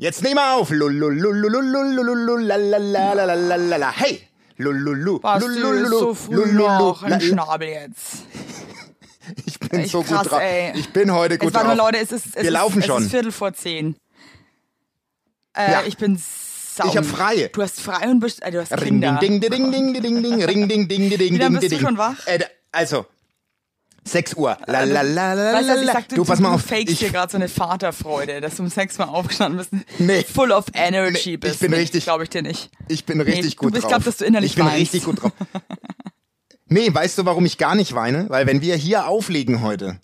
Jetzt nehmen wir auf. Hey. Lululu. Du ist so früh noch ein Schnabel jetzt. Ich bin Echt so krass, gut drauf. ey. Ich bin heute gut drauf. Leute, es ist, es Wir ist, laufen es schon. ist Viertel vor zehn. Äh, Ja. Ich bin sau. Ich hab frei. Du hast frei und bist, äh, du hast Ring Kinder. ding ding ding ding ding ding ring ding ding ding ding Wie lange ding bist du ding. schon wach? Äh, also 6 Uhr. La la la la Weißt du, ich pass mal auf. fakest Ich, hier gerade so eine Vaterfreude, dass du um sechs Mal aufgestanden bist. Nee. Full of energy Nee, bist. ich bin richtig- Glaube ich dir nicht. ich bin richtig Nee, gut du bist, drauf. glaub, dass du innerlich ich bin weinst. richtig gut drauf. Nee, weißt du, warum ich gar nicht weine? Weil wenn wir hier auflegen heute,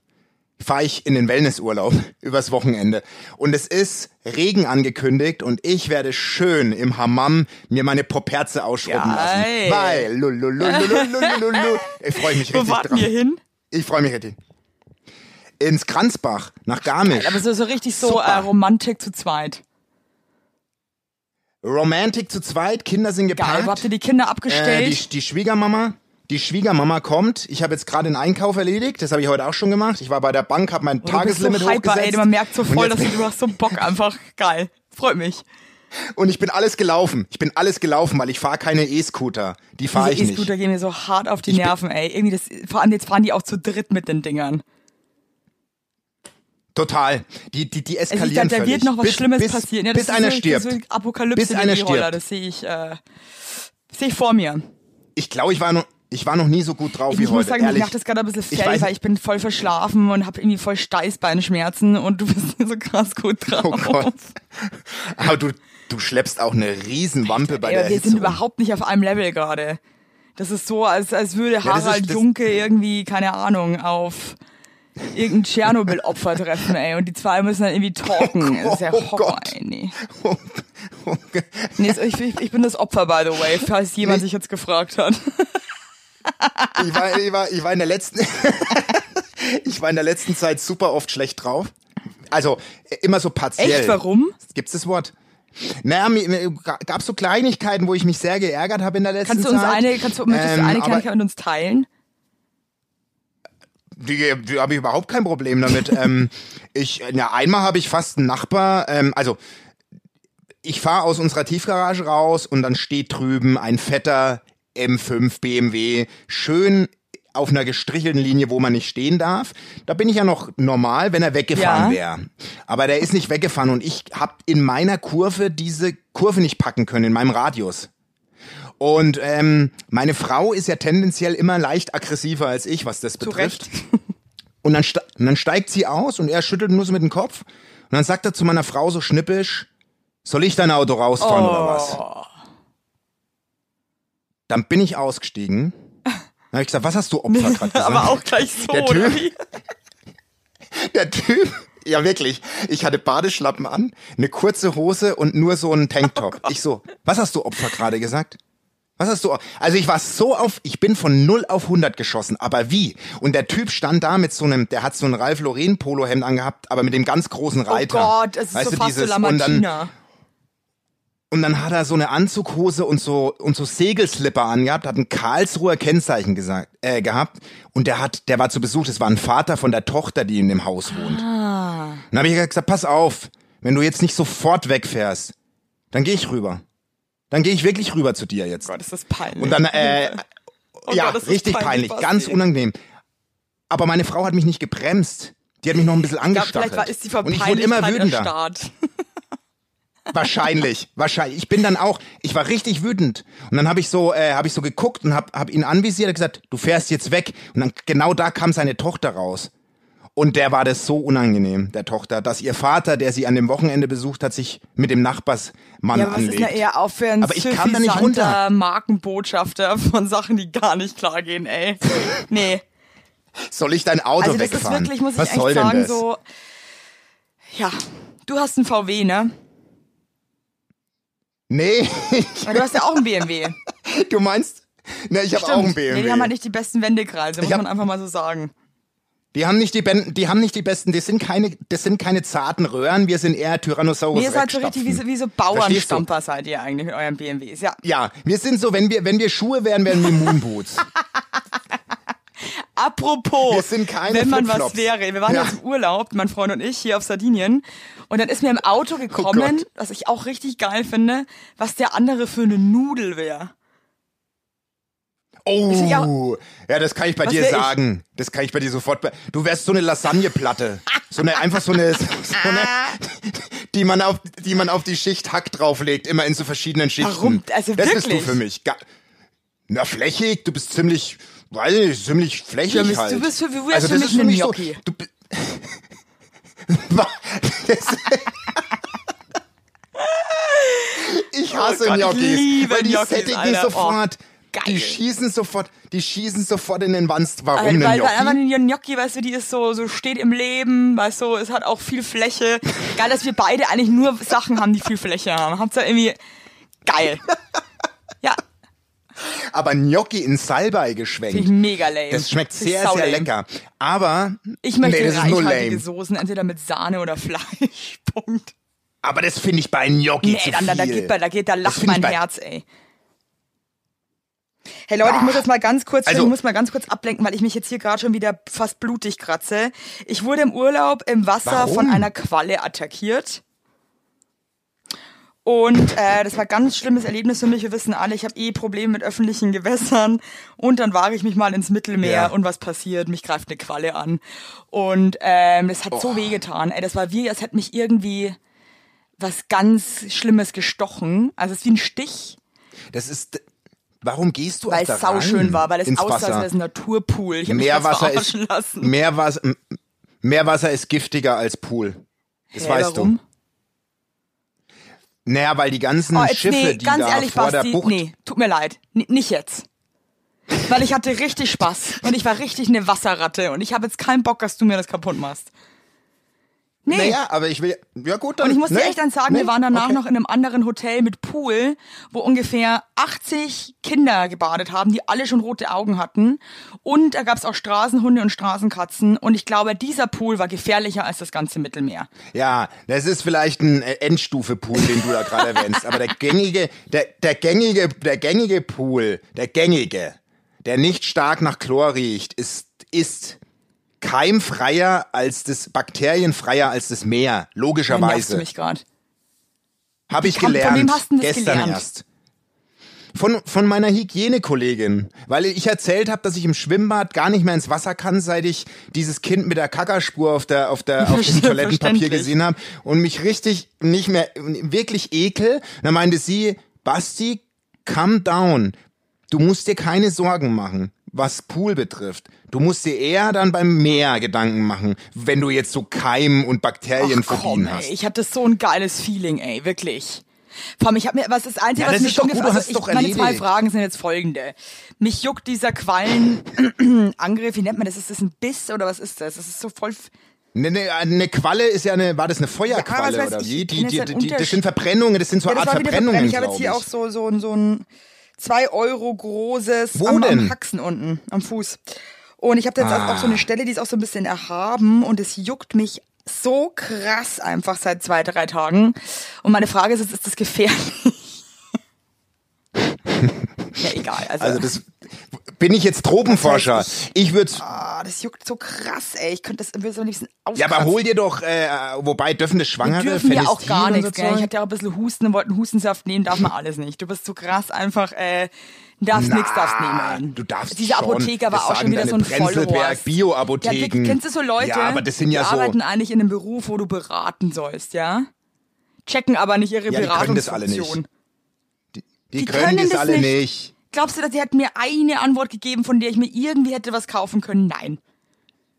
fahre ich in den Wellnessurlaub übers Wochenende. Und es ist Regen angekündigt und ich werde schön im Hammam mir meine Poperze ausschrubben lassen. Geil. Weil, lulululululululu, ich freue mich Wo richtig warten drauf. wir hin? Ich freue mich richtig. Ins Kranzbach, nach Garmisch. Aber so, so richtig so äh, Romantik zu zweit. Romantik zu zweit, Kinder sind Geil. geparkt. Wo habt ihr die Kinder abgestellt? Äh, die, die Schwiegermama, die Schwiegermama kommt. Ich habe jetzt gerade den Einkauf erledigt. Das habe ich heute auch schon gemacht. Ich war bei der Bank, habe mein Oh, du bist so Tageslimit hyper, hochgesetzt. ey. Man merkt so voll, dass du, du hast so Bock einfach. Geil. Freut mich. Und ich bin alles gelaufen. Ich bin alles gelaufen, weil ich fahre keine E-Scooter. Die fahre ich nicht. E-Scooter gehen mir so hart auf die Ich Nerven, ey. Irgendwie das, vor allem jetzt fahren die auch zu dritt mit den Dingern. Total. Die, die, die Also ich, da, eskalieren da wird noch was bis, Schlimmes bis, passieren. Ja, das bis ist einer so, stirbt. So Apokalypse Bis einer stirbt. das sehe ich, äh, sehe ich vor mir. Ich glaube, ich war noch, ich war noch nie so gut drauf Ich, wie ich muss heute. sagen, ehrlich. macht das gerade ein bisschen Ich fertig, weil ich bin voll verschlafen und habe irgendwie voll Steißbeinschmerzen und du bist so krass gut drauf. Oh Gott. Aber du, du schleppst auch eine Riesenwampe bei Ey, der wir Hitze sind überhaupt nicht auf einem Level gerade. Das ist so, als, als würde ist- Harald das- Junke irgendwie, keine Ahnung, auf irgendein Tschernobyl-Opfer treffen, ey. Und die zwei müssen dann irgendwie talken. das ist ja oh Horror, Gott. ey. Nee. Oh, oh, nee ich, ich, ich bin das Opfer, by the way, falls jemand Nee. sich jetzt gefragt hat. Ich, war, ich, war, ich war in der letzten ich war in der letzten Zeit super oft schlecht drauf. Also immer so partiell. Echt, warum? Gibt's das Wort? Naja, gab so Kleinigkeiten, wo ich mich sehr geärgert habe in der letzten Kannst du uns Zeit. eine, kannst du, möchtest du Ähm, eine aber- Kleinigkeit mit uns teilen? Die, die habe ich überhaupt kein Problem damit. ähm, ich, ja, einmal habe ich fast einen Nachbar, ähm, also ich fahre aus unserer Tiefgarage raus und dann steht drüben ein fetter M5 BMW, schön auf einer gestrichelten Linie, wo man nicht stehen darf. Da bin ich ja noch normal, wenn er weggefahren Ja. wäre. Aber der ist nicht weggefahren und ich habe in meiner Kurve diese Kurve nicht packen können, in meinem Radius. Und ähm, meine Frau ist ja tendenziell immer leicht aggressiver als ich, was das betrifft. Und dann, und dann steigt sie aus und er schüttelt nur so mit dem Kopf. Und dann sagt er zu meiner Frau so schnippisch, soll ich dein Auto rausfahren oder was? Oh. Dann bin ich ausgestiegen. Dann habe ich gesagt, was hast du Opfer gerade gesagt? Aber auch gleich so, Der Typ-? Der Typ, ja wirklich, ich hatte Badeschlappen an, eine kurze Hose und nur so einen Tanktop. Oh ich so, was hast du Opfer gerade gesagt? Was hast du? Also ich war so auf, ich bin von 0 auf 100 geschossen, aber wie? Und der Typ stand da mit so einem, der hat so ein Ralph Lauren Polohemd angehabt, aber mit dem ganz großen Oh Reiter. Gott, es ist weißt so du, fast so dieses, dann, Lamartina. Und dann hat er so eine Anzughose und so und so Segelslipper angehabt, hat ein Karlsruher Kennzeichen gesagt, äh, gehabt und der hat, der war zu Besuch, das war ein Vater von der Tochter, die in dem Haus wohnt. Ah. Dann habe ich gesagt, pass auf, wenn du jetzt nicht sofort wegfährst, dann gehe ich rüber. Dann gehe ich wirklich rüber zu dir jetzt. Gott, ist das peinlich. Und dann, äh, Oh ja, Gott, richtig peinlich, peinlich, ganz unangenehm. Aber meine Frau hat mich nicht gebremst. Die hat mich noch ein bisschen glaube, angestachelt. vielleicht war, ist die und ich wurde immer wütender. Wahrscheinlich, wahrscheinlich. Ich bin dann auch, ich war richtig wütend. Und dann habe ich so, äh, habe ich so geguckt und habe hab ihn anvisiert und gesagt, du fährst jetzt weg. Und dann genau da kam seine Tochter raus. Und der war das so unangenehm, der Tochter, dass ihr Vater, der sie an dem Wochenende besucht hat, sich mit dem Nachbarsmann Ja, aber was ist anlegt. denn eher auch für ein Aber ich kam da nicht runter. Markenbotschafter von Sachen, die gar nicht klar gehen, ey. Nee. Soll ich dein Auto Also das ist wegfahren? wirklich, muss ich Was soll sagen, denn das? so. Ja, du hast einen VW, ne? Nee, Aber du hast ja auch einen BMW. du meinst? Ne, ich habe auch einen BMW. Nee, die haben halt nicht die besten Wendekreise, muss Ich hab- man einfach mal so sagen. Die haben nicht die, Ben- die haben nicht die besten, das sind keine, das sind keine zarten Röhren, wir sind eher Tyrannosaurus Nee, ihr seid so Rex richtig wie so, wie so Verstehst Bauernstamper seid ihr eigentlich mit euren BMWs. Ja. Ja, wir sind so, wenn wir, wenn wir Schuhe wären, wären wir Moonboots. Apropos, Wir sind keine wenn man was wäre. Wir waren Ja. jetzt im Urlaub, mein Freund und ich, hier auf Sardinien. Und dann ist mir im Auto gekommen, Gott. was ich auch richtig geil finde, was der andere für eine Nudel wäre. Oh, ja- das kann ich bei dir wär ich? sagen. Das kann ich bei dir sofort. Be du wärst so eine Lasagneplatte. So eine, einfach so eine, so eine die man auf, die man auf die Schicht Hack drauflegt, immer in so verschiedenen Schichten. Warum? Also das bist du wirklich? für mich. Na, flächig, du bist ziemlich, weiß ich nicht, ziemlich flächig Du bist- halt. du bist für- du wärst also für das mich eine mich so, Gnocchi. du, das, ich hasse Oh Gott, ich Gnocchis, liebe weil die Gnocchis, sättigen Alter. sofort. Oh, die geil. schießen sofort, die schießen sofort in den Wanst. Warum Weil, denn weil, weil einfach Gnocchi? eine Gnocchi, weißt du, die ist so, so steht im Leben, weißt du, es hat auch viel Fläche. Geil, dass wir beide eigentlich nur Sachen haben, die viel Fläche haben. Habt ihr irgendwie geil. Ja, Aber Gnocchi in Salbei finde ich geschwenkt. mega lame. Das schmeckt sehr, sehr saulame. lecker. Aber Ich möchte nee, das ist nur reichhaltige lame. Soßen, entweder mit Sahne oder Fleisch. Punkt. Aber das finde ich bei Gnocchi Nee, zu dann, dann, da viel. geht, da geht, da lacht mein Herz, ey. Hey Leute, ich muss jetzt mal ganz kurz, Also- ich muss mal ganz kurz ablenken, weil ich mich jetzt hier gerade schon wieder fast blutig kratze. Ich wurde im Urlaub im Wasser Warum? von einer Qualle attackiert. Und äh, das war ein ganz schlimmes Erlebnis für mich. Wir wissen alle, ich habe eh Probleme mit öffentlichen Gewässern. Und dann wage ich mich mal ins Mittelmeer Ja. und was passiert? Mich greift eine Qualle an. Und ähm, das hat Oh. so wehgetan. Ey, das war wie, als hätte mich irgendwie was ganz Schlimmes gestochen. Also es ist wie ein Stich, Das ist. Warum gehst du weil es sauschön war, weil es aussah, als wäre es ein Naturpool. Ich Meerwasser ist lassen. Meerwasser, Meerwasser ist giftiger als Pool. Das Hä, weißt warum? du. Naja, weil die ganzen Oh, Schiffe, nee, die ganz da ehrlich, vor Basti, der Bucht. nee, tut mir leid. N nicht jetzt. Weil ich hatte richtig Spaß und ich war richtig eine Wasserratte und ich habe jetzt keinen Bock, dass du mir das kaputt machst. Nee. Naja, aber ich will. Ja gut, dann. Und ich muss nee, dir echt dann sagen, nee, wir waren danach okay. noch in einem anderen Hotel mit Pool, wo ungefähr 80 Kinder gebadet haben, die alle schon rote Augen hatten. Und da gab's auch Straßenhunde und Straßenkatzen. Und ich glaube, dieser Pool war gefährlicher als das ganze Mittelmeer. Ja, das ist vielleicht ein Endstufe-Pool, den du da gerade erwähnst. Aber der gängige, der, der gängige, der gängige Pool, der gängige, der nicht stark nach Chlor riecht, ist, ist keimfreier als das, bakterienfreier als das Meer. Nervst du Logischerweise. mich gerade. Habe ich Von- von gelernt. wem hast du das gestern gelernt? erst. Von, von meiner Hygienekollegin, weil ich erzählt habe, dass ich im Schwimmbad gar nicht mehr ins Wasser kann, seit ich dieses Kind mit der Kackerspur auf der auf der auf dem Toilettenpapier gesehen habe und mich richtig nicht mehr wirklich ekel. Dann meinte sie, Basti, calm down. Du musst dir keine Sorgen machen, was Pool betrifft. Du musst dir eher dann beim Meer Gedanken machen, wenn du jetzt so Keim- und Ach Bakterienphobien komm, hast. ey, ich hatte so ein geiles Feeling, ey, wirklich. Vor allem, ich habe mir, was ist das Einzige, Ja, was das mich schon gut, also ich, Meine zwei. Fragen sind jetzt folgende. Mich juckt dieser Quallenangriff, wie nennt man das? Ist das ein Biss oder was ist das? Das ist so voll. f- Ne, ne, eine Qualle ist ja eine, war das eine Feuerqualle Ja, oder wie? Die, die, die, das sind Verbrennungen, das sind so Ja, Art Verbrennungen. Ich habe jetzt hier auch so, so, ein- so ein zwei Euro großes Wo am, denn? am Haxen unten, am Fuß. Und ich habe jetzt Ah. auch so eine Stelle, die ist auch so ein bisschen erhaben und es juckt mich so krass einfach seit zwei, drei Tagen. Und meine Frage ist jetzt, ist das gefährlich? Ja, egal. Also, Also das bin ich jetzt Tropenforscher. Das heißt, Ich würde ah, das juckt so krass, ey. Ich könnte das würde so am liebsten ja, aufkratzen. aber hol dir doch, äh, wobei dürfen das Wir Schwangere, dürfen ja auch gar nichts, so gell? Ich hatte ja auch ein bisschen Husten und wollte einen Hustensaft nehmen, darf man alles nicht. Du bist so krass einfach, äh, darfst nichts, darfst nehmen. du darfst Dieser schon. Apotheker war auch schon wieder so ein Vollhorst. Bio-Apotheken. Ja, kennst du so Leute, Ja, aber das sind ja die so- arbeiten eigentlich in einem Beruf, wo du beraten sollst, ja? Checken aber nicht ihre Ja, die können das alle nicht. Beratungsfunktion. Die, Die können, können das alle nicht. nicht. Glaubst du, dass sie hat mir eine Antwort gegeben, von der ich mir irgendwie hätte was kaufen können? Nein.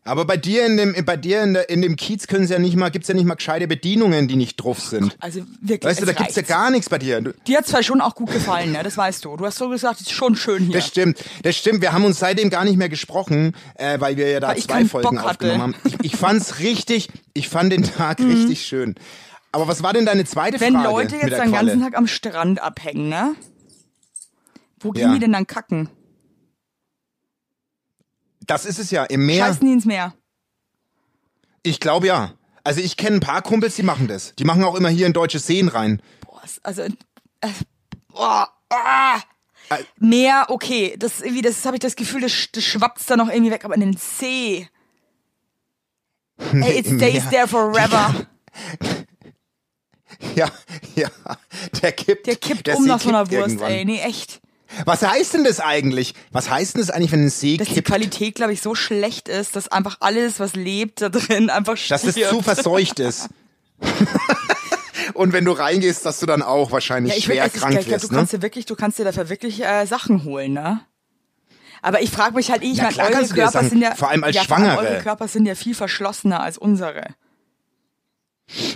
Aber bei dir in dem, bei dir in, der, in dem Kiez können sie ja nicht mal, gibt's ja nicht mal gescheite Bedienungen, die nicht drauf sind. Also wirklich. Weißt du, da es gibt's ja gar nichts bei dir. Du, Dir hat zwar schon auch gut gefallen, ne? Das weißt du. Du hast so gesagt, es ist schon schön hier. Das stimmt, das stimmt. Wir haben uns seitdem gar nicht mehr gesprochen, äh, weil wir ja da zwei Folgen Bock hatte. aufgenommen haben. Ich, ich fand's richtig, ich fand den Tag richtig schön. Aber was war denn deine zweite. Wenn Frage Leute mit jetzt den ganzen Tag am Strand abhängen, ne? Wo gehen Ja. die denn dann kacken? Das ist es ja im Meer. Scheißen die ins Meer? Ich glaube ja. Also ich kenne ein paar Kumpels, die machen das. Die machen auch immer hier in deutsche Seen rein. Boah, also, äh, boah, ah. Meer, okay, das irgendwie, das habe ich das Gefühl, das, das schwappt da noch irgendwie weg, aber in den See. Ey, it stays Meer. there forever. Ja, ja, der kippt. Der kippt der um See nach so einer Wurst, irgendwann. ey. Nee, echt. Was heißt denn das eigentlich? Was heißt denn das eigentlich, wenn ein See Dass die kippt? Qualität, glaube ich, so schlecht ist, dass einfach alles, was lebt, da drin einfach stirbt. Dass es zu verseucht ist. Und wenn du reingehst, dass du dann auch wahrscheinlich Ja, ich schwer will, also krank ich, glaub, wirst, du ne? kannst dir wirklich, du kannst dir dafür wirklich äh, Sachen holen, ne? Aber ich frage mich halt, ich meine, eure Körper sind ja, vor allem als ja, Schwangere. eure Körper sind ja viel verschlossener als unsere.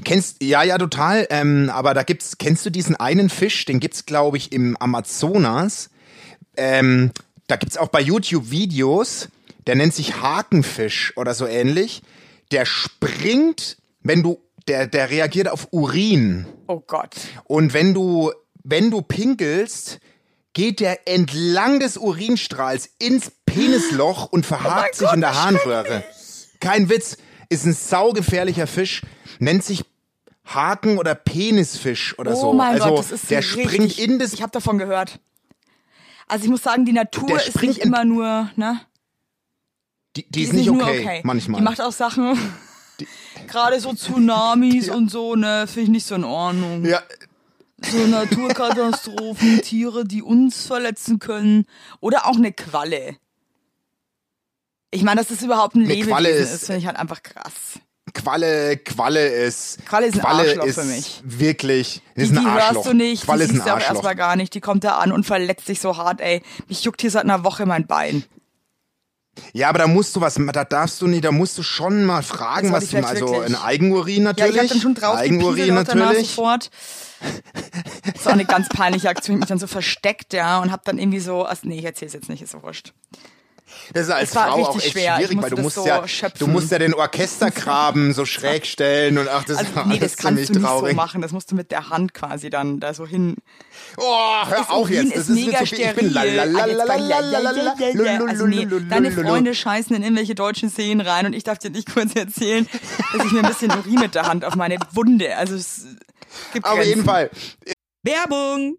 Kennst, ja, ja, total. Ähm, aber da gibt's, kennst du diesen einen Fisch? Den gibt's, glaube ich, im Amazonas. Ähm, da gibt's auch bei YouTube Videos. Der nennt sich Hakenfisch oder so ähnlich. Der springt, wenn du, der, der reagiert auf Urin. Oh Gott. Und wenn du, wenn du pinkelst, geht der entlang des Urinstrahls ins Penisloch und verhakt sich Oh Gott, in der Harnröhre. Kein Witz, ist ein saugefährlicher Fisch, nennt sich Haken- oder Penisfisch oder Oh so. mein also Gott, das ist der richtig, springt in das Ich habe davon gehört. Also ich muss sagen, die Natur ist nicht immer nur, ne? die, die ist nicht nur okay, manchmal. Die macht auch Sachen, gerade so Tsunamis und so, ne, finde ich nicht so in Ordnung. ja, So Naturkatastrophen, Tiere, die uns verletzen können. Oder auch eine Qualle. Ich meine, dass das überhaupt ein Eine Lebewesen Qualle ist, ist- finde ich halt einfach krass. Qualle, Qualle ist Qualle ist ein Qualle Arschloch ist für mich. Wirklich, Die, ist ein die Arschloch. hörst du nicht, Qualle die siehst du auch erstmal gar nicht. Die kommt da an und verletzt sich so hart, ey. Mich juckt hier seit einer Woche mein Bein. Ja, aber da musst du was, da darfst du nicht, da musst du schon mal fragen, was du, ich also ein. Eigenurin Ja, natürlich. ich habe dann schon drauf Eigenurin natürlich. sofort. Das war eine ganz peinliche Aktion. Ich hab mich dann so versteckt, ja, und hab dann irgendwie so, also, nee, ich erzähl's jetzt nicht, ist so wurscht. Das ist als Frau auch echt schwer. Schwierig, weil du musst so ja, du musst ja den Orchestergraben so schräg stellen und ach, das Also, war nee, alles das kannst ziemlich du nicht traurig. so machen. Das musst du mit der Hand quasi dann da so hin. Oh, hör Das auf Urin jetzt, das ist ist mega viel. Ich steril. bin deine. Freunde scheißen in irgendwelche deutschen Szenen rein und ich darf dir nicht kurz erzählen, dass ich mir ein bisschen Urin mit der Hand auf meine Wunde, also es gibt Auf jeden Fall. Werbung!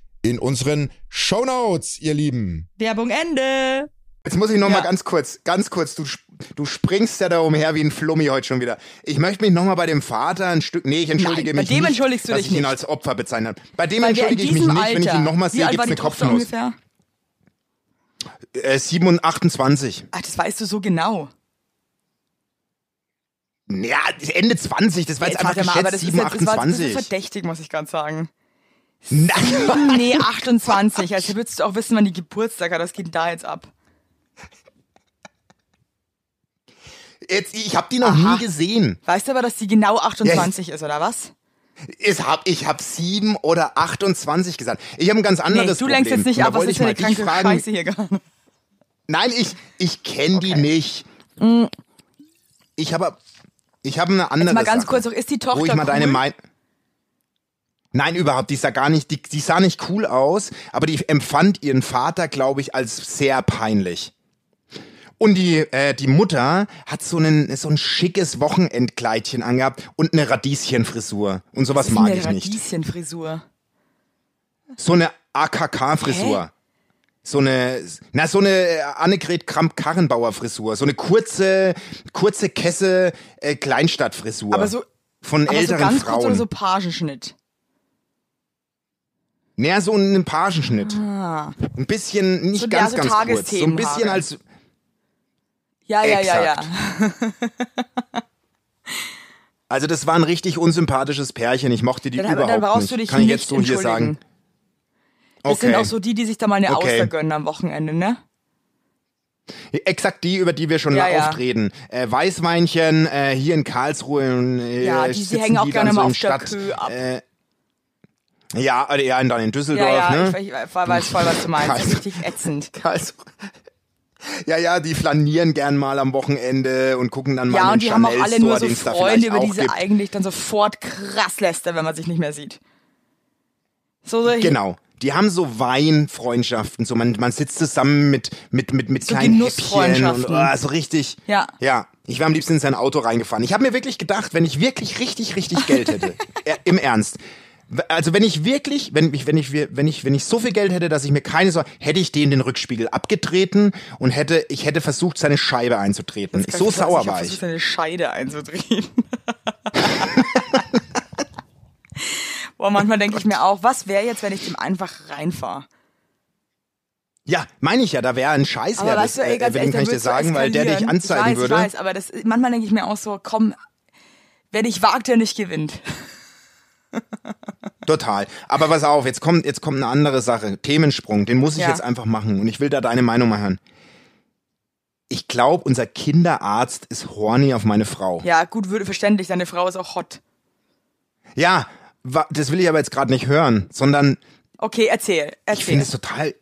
in unseren Shownotes, ihr Lieben. Werbung Ende. Jetzt muss ich noch Ja. mal ganz kurz, ganz kurz, du, du springst ja da umher wie ein Flummi heute schon wieder. Ich möchte mich noch mal bei dem Vater ein Stück, nee, ich entschuldige Nein, bei mich dem nicht, entschuldigst du dass dich ich ihn nicht. als Opfer bezeichnet habe. Bei dem Weil entschuldige ich mich nicht, Alter, wenn ich ihn noch mal wie sehe, gibt's eine Kopfnuss. ungefähr? Äh, 7 und 28. Ach, das weißt du so genau. Ja, Ende 20, das war jetzt, Jetzt einfach mal, aber geschätzt, das ist 7, jetzt, das war, das ist 28. verdächtig, muss ich ganz sagen. Nein, Nee, 28. Also würdest du auch wissen, wann die Geburtstag hat. Was geht denn da jetzt ab? jetzt, ich habe die noch Aha. nie gesehen. Weißt du aber, dass die genau 28 ist, oder was? Ich hab, ich hab 7 oder 28 gesagt. Ich habe ein ganz anderes Nee, du lenkst Problem. jetzt nicht ab, was ist ich denn dich kranke fragen, Scheiße hier gerade? Nein, ich, ich kenne die Okay. nicht. Ich habe ich habe eine andere Jetzt mal ganz Sache, kurz, auch, ist die Tochter wo ich mal deine cool? Meinung Nein, überhaupt, die sah gar nicht, die, die sah nicht cool aus, aber die empfand ihren Vater, glaube ich, als sehr peinlich. Und die, äh, die Mutter hat so, einen, so ein schickes Wochenendkleidchen angehabt und eine Radieschenfrisur. Und sowas mag eine ich nicht. Radieschenfrisur. So eine AKK-Frisur. So eine, na, so eine Annegret Kramp-Karrenbauer-Frisur. So eine kurze, kurze Kesse äh, Kleinstadt-Frisur. Aber so, Von aber so älteren ganz kurz oder Frauen. so Pagenschnitt. Naja, so einen Pagenschnitt. Ein bisschen, nicht Ah. So, ja, ganz, so ganz kurz. So ein bisschen als, Ja, ja, ja, ja. Exakt. also das war ein richtig unsympathisches Pärchen. Ich mochte die Dann, überhaupt dann brauchst nicht. du dich Kann ich jetzt so hier sagen. Das Okay. sind auch so die, die sich da mal eine Okay. Auster gönnen am Wochenende, ne? Exakt die, über die wir schon Ja, ja. oft reden. Äh, Weißweinchen, äh, hier in Karlsruhe. Äh, Ja, die- die hängen auch die gerne so mal auf der Stadt, Kö ab. Äh, ja, oder ja, dann in Düsseldorf, Ja, ja, ne? ich, ich, ich weiß voll, was du meinst. Karls- richtig ätzend. Karlsruhe. Ja, ja, die flanieren gern mal am Wochenende und gucken dann mal Ja, und den die haben auch Chanel alle Store, nur so Freunde, über die sie gibt. eigentlich dann sofort krass lästern, wenn man sich nicht mehr sieht. So, so Genau. Die haben so Weinfreundschaften, so man, man sitzt zusammen mit mit mit mit kleinen Häppchen und oh, so richtig. Ja. Ja, ich wäre am liebsten in sein Auto reingefahren. Ich habe mir wirklich gedacht, wenn ich wirklich richtig richtig Geld hätte, äh, im Ernst. Also wenn ich wirklich, wenn ich wenn ich wenn ich wenn ich so viel Geld hätte, dass ich mir keine Sorge, hätte ich den den Rückspiegel abgetreten und hätte ich hätte versucht seine Scheibe einzutreten. So sauer war ich. eine Scheide einzudrehen. Boah, manchmal denke ich mir auch, was wäre jetzt, wenn ich dem einfach reinfahre? Ja, meine ich ja, da wäre ein Scheiß, Aber weißt das, du, ey, ganz äh, wenn ehrlich, kann ich dir sagen, weil der dich anzeigen ich weiß, würde. Ich weiß, aber das, manchmal denke ich mir auch so, komm, wer nicht wagt, der nicht gewinnt. Total. Aber pass auf, jetzt kommt, jetzt kommt eine andere Sache. Themensprung, den muss ich Ja. jetzt einfach machen und ich will da deine Meinung mal hören. Ich glaube, unser Kinderarzt ist horny auf meine Frau. Ja, gut, würde verständlich, deine Frau ist auch hot. Ja, das will ich aber jetzt gerade nicht hören, sondern Okay, erzähl, ich erzähl. finde es total.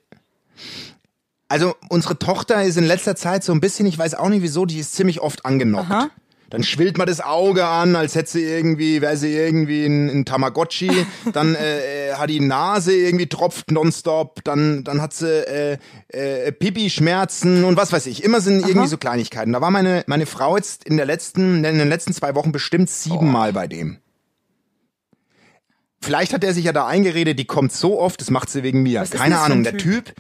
Also, unsere Tochter ist in letzter Zeit so ein bisschen, ich weiß auch nicht wieso, die ist ziemlich oft angenockt. Aha. Dann schwillt man das Auge an, als hätte sie irgendwie, wäre sie irgendwie ein, ein Tamagotchi. Dann äh, äh, hat die Nase irgendwie tropft nonstop. Dann, dann hat sie äh, äh, Pipi-Schmerzen und was weiß ich. Immer sind irgendwie so Kleinigkeiten. Da war meine, meine Frau jetzt in der letzten, in den letzten zwei Wochen bestimmt siebenmal bei dem. Vielleicht hat er sich ja da eingeredet, die kommt so oft, das macht sie wegen mir. Keine Ahnung, ein der Typ.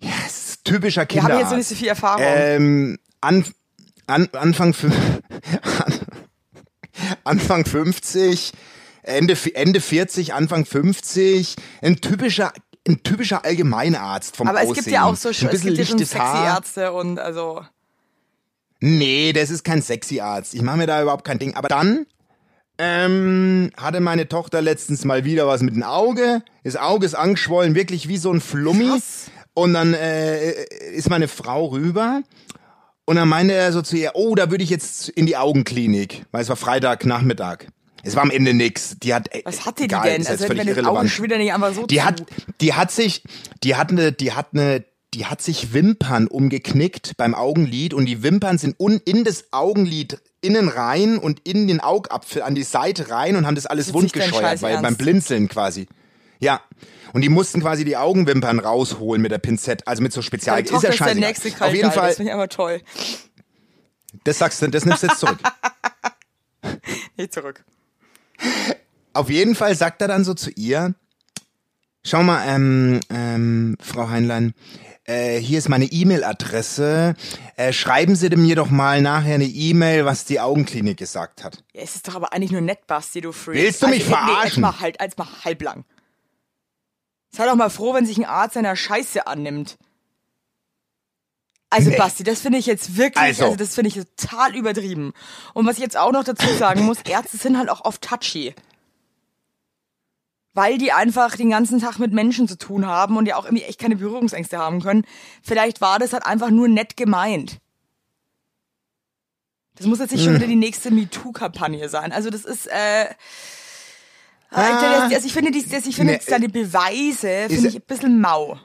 Ja, es ist typischer Wir haben jetzt nicht so viel Erfahrung. Ähm, an, an, Anfang, Anfang 50, Ende, Ende 40, Anfang 50, ein typischer, ein typischer Allgemeinarzt vom aber Aussehen. es gibt ja auch so ein es gibt ja schon sexy Haar. Ärzte und also. Nee, das ist kein sexy Arzt. Ich mache mir da überhaupt kein Ding. Aber dann ähm, hatte meine Tochter letztens mal wieder was mit dem Auge. Das Auge ist angeschwollen, wirklich wie so ein Flummi. Krass. Und dann äh, ist meine Frau rüber. Und dann meinte er so zu ihr, oh, da würde ich jetzt in die Augenklinik. Weil es war Freitagnachmittag. Es war am Ende nix. Die hat, äh, Was hatte die egal, denn? Ist jetzt Also völlig irrelevant. Augenschwitter nicht einfach so Die zu. hat, die hat sich, die hat eine, die hat eine, die hat sich Wimpern umgeknickt beim Augenlid und die Wimpern sind un, in das Augenlid innen rein und in den Augapfel an die Seite rein und haben das alles Das ist wund nicht dein gescheuert, Scheiß weil beim. Blinzeln quasi. Ja. Und die mussten quasi die Augenwimpern rausholen mit der Pinzette, also mit so Spezial. Ist ja nächste Auf jeden Fall, Das finde ich aber toll. das sagst du, das nimmst du jetzt zurück. Nicht zurück. Auf jeden Fall sagt er dann so zu ihr, schau mal, ähm, ähm, Frau Heinlein, äh, hier ist meine E-Mail-Adresse. Äh, schreiben Sie mir doch mal nachher eine E-Mail, was die Augenklinik gesagt hat. Ja, es ist doch aber eigentlich nur nett, Basti, du Freak. Willst du mich also, Nee, verarschen? mal halt, als mal halblang. Sei doch mal froh, wenn sich ein Arzt seiner Scheiße annimmt. Also Nee. Basti, das finde ich jetzt wirklich, Also. also, das finde ich total übertrieben. Und was ich jetzt auch noch dazu sagen muss, Ärzte sind halt auch oft touchy. Weil die einfach den ganzen Tag mit Menschen zu tun haben und ja auch irgendwie echt keine Berührungsängste haben können. Vielleicht war das halt einfach nur nett gemeint. Das muss jetzt nicht Hm. schon wieder die nächste MeToo-Kampagne sein. Also das ist, äh, Ah. also ich finde, die, das, ich finde Nee, seine Beweise, ist- finde ich ein bisschen mau.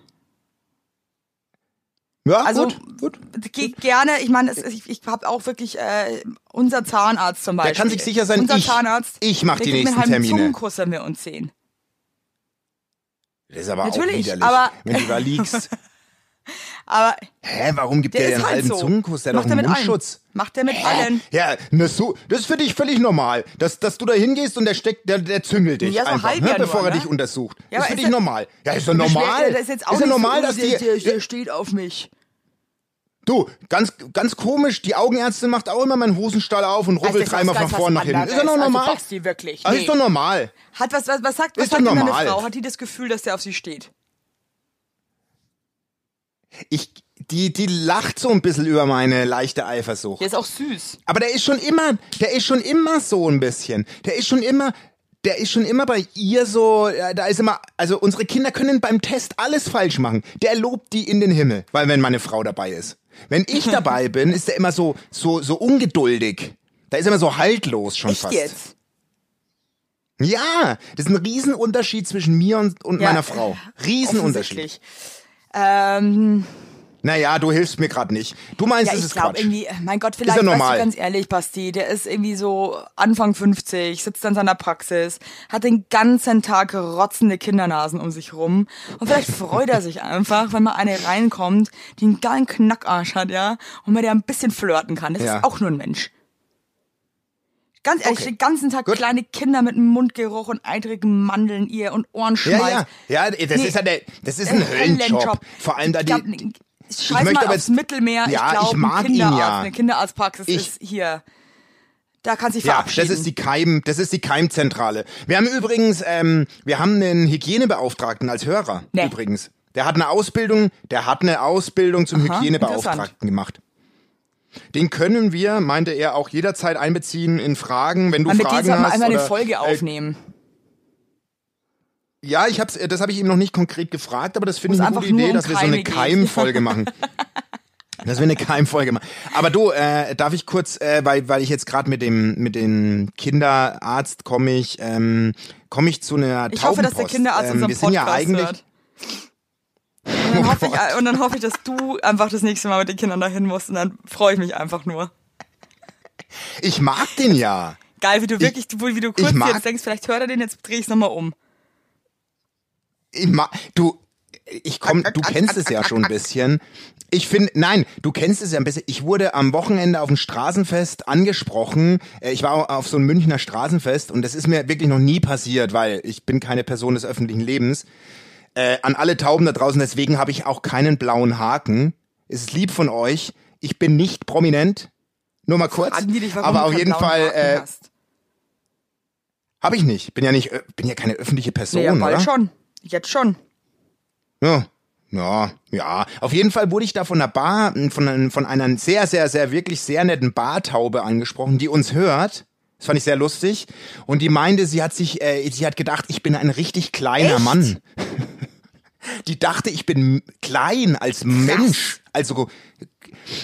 Ja, Also- gut, gut. Geh gerne, ich meine, ich, ich habe auch wirklich äh, unser Zahnarzt zum Beispiel. Der kann sich sicher sein, unser ich- Zahnarzt, ich mach die nächsten halben Termine. Zungenkuss, wenn wir uns sehen. Das ist aber Natürlich, auch widerlich, aber- wenn du da liegst. Aber Hä, warum gibt der, der dir ist einen halt halben so. Zungenkuss? Der hat Macht doch er einen mit allen. Mundschutz. Macht er mit allen. Ja, ne, so, das ist für dich völlig normal, dass, dass du da hingehst und der steckt, der, der züngelt dich Ja, so einfach, ne, ja nur, bevor er ne? dich untersucht. Ja, ist aber für ist dich normal. Ja, ist doch normal. Das ist jetzt auch ist ja normal, so, dass der, die, der, der steht auf mich. du, ganz, ganz komisch, die Augenärztin macht auch immer meinen Hosenstall auf und rubbelt Das ist dreimal von ganz vorn nach hinten. Ist doch Also normal. Basti, wirklich. Also Nee. ist doch normal. Hat was, was, was sagt, was Ist doch sagt denn deine normal. Frau? Hat die das Gefühl, dass der auf sie steht? Ich, die, die lacht so ein bisschen über meine leichte Eifersucht. Der ist auch süß. Aber der ist schon immer, der ist schon immer so ein bisschen. Der ist schon immer, der ist schon immer bei ihr so, da ist immer, also unsere Kinder können beim Test alles falsch machen. Der lobt die in den Himmel, weil wenn meine Frau dabei ist. Wenn ich dabei bin, ist der immer so, so, so ungeduldig. Da ist er immer so haltlos schon Echt fast. jetzt? Ja, das ist ein Riesenunterschied zwischen mir und, und Ja, meiner Frau. Riesenunterschied. Ähm, Naja, du hilfst mir gerade nicht. Du meinst, ja, es ich ist glaube Quatsch. irgendwie, mein Gott, vielleicht, ja weißt normal. du, ganz ehrlich, Basti, der ist irgendwie so Anfang 50, sitzt in seiner Praxis, hat den ganzen Tag rotzende Kindernasen um sich rum und vielleicht freut er sich einfach, wenn mal eine reinkommt, die einen geilen Knackarsch hat, ja, und mit der ein bisschen flirten kann. Das Ja. ist auch nur ein Mensch. Ganz ehrlich, Okay. den ganzen Tag Gut. kleine Kinder mit Mundgeruch und eitrigen Mandeln ihr und Ohrenschmalz. Ja, ja, ja, das Nee. ist ja der, das ist ein Höllenjob. Vor allem da ich die, glaub, Scheiß möchte mal aufs jetzt- Mittelmeer. Ja, ich glaube, ich mag ein ihn Kinderarzt, ja. eine Kinderarztpraxis Ich- ist hier. Da kann sich Ja, verabschieden. das ist die Keim, das ist die Keimzentrale. Wir haben übrigens, ähm, wir haben einen Hygienebeauftragten als Hörer. Nee. Übrigens, der hat eine Ausbildung, der hat eine Ausbildung zum Aha, Hygienebeauftragten gemacht. Den können wir, meinte er, auch jederzeit einbeziehen in Fragen, wenn du Aber Fragen hast. einmal eine oder, Folge äh, aufnehmen. Ja, ich hab's, äh, das habe ich ihm noch nicht konkret gefragt, aber das finde ich eine gute Idee, um dass wir so eine. Keimfolge machen. Dass wir eine Keimfolge machen. Aber du, äh, darf ich kurz, äh, weil, weil ich jetzt gerade mit dem mit dem Kinderarzt komme ich, ähm, komme ich zu einer Ich hoffe, dass der. Kinderarzt ähm, unseren wir sind ja Podcast eigentlich, hört. Und dann, Oh hoffe ich, und dann hoffe ich, dass du einfach das nächste Mal mit den Kindern dahin musst und dann freue ich mich einfach nur. Ich mag den ja. Geil, wie du wirklich, du- wie du kurz ich jetzt denkst, vielleicht hört er den, jetzt drehe ich es nochmal um. Ich mag, du, ich komm, du kennst es ja schon ein bisschen. Ich finde, nein, du kennst es ja ein bisschen. Ich wurde am Wochenende auf dem Straßenfest angesprochen. Äh, Ich war auf so einem Münchner Straßenfest und das ist mir wirklich noch nie passiert, weil ich bin keine Person des öffentlichen Lebens. Äh, an alle Tauben da draußen, deswegen habe ich auch keinen blauen Haken. Es ist lieb von euch. Ich bin nicht prominent. Nur mal kurz. Dich, aber auf jeden Fall äh, habe ich nicht. Bin ja nicht, ö- bin ja keine öffentliche Person, Nee, ja, bald oder? schon. Jetzt schon. Ja, ja, ja. Auf jeden Fall wurde ich da von einer Bar, von, von einer sehr, sehr, sehr, wirklich sehr netten Bartaube angesprochen, die uns hört. Das fand ich sehr lustig. Und die meinte, sie hat sich, äh, sie hat gedacht, ich bin ein richtig kleiner Echt? Mann. Die dachte, ich bin klein als Mensch. Also,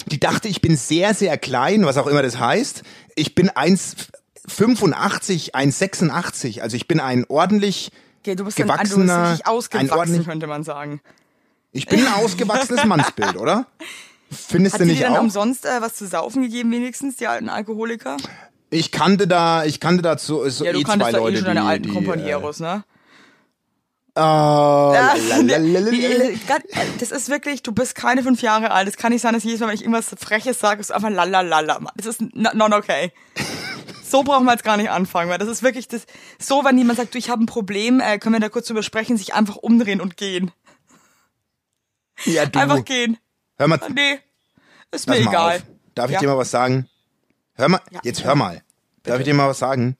die dachte, ich bin sehr, sehr klein, was auch immer das heißt. Ich bin 1,85, 1,86. Also ich bin ein ordentlich Okay, du bist ein, du bist gewachsener, richtig ein ausgewachsen, ordentlich, könnte man sagen. ich bin ein ausgewachsenes Mannsbild, oder? Findest Hat du nicht dir dann auch? umsonst äh, was zu saufen gegeben, wenigstens, die alten Alkoholiker? Ich kannte da, ich kannte da so, so Ja, du eh zwei kanntest doch Leute, eh schon deine die, alten die, Companieros, ne? Oh, das ist wirklich, du bist keine fünf Jahre alt. Es kann nicht sein, dass jedes Mal, wenn ich irgendwas Freches sage, ist einfach lalalala. Das ist not okay. So brauchen wir jetzt gar nicht anfangen, weil das ist wirklich das, so, wenn jemand sagt, du, ich habe ein Problem, äh, können wir da kurz drüber sprechen, sich einfach umdrehen und gehen. ja, du, Einfach gehen. hör mal, Nee, ist mir egal. auf. Darf ich Ja. dir mal was sagen? Hör mal, Ja. jetzt hör mal. Darf ich dir mal was sagen?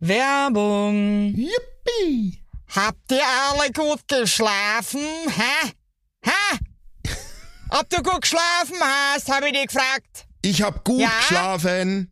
Werbung. Yippie! Habt ihr alle gut geschlafen? Hä? Hä? Ob du gut geschlafen hast, habe ich dich gefragt. Ich hab gut Ja? geschlafen.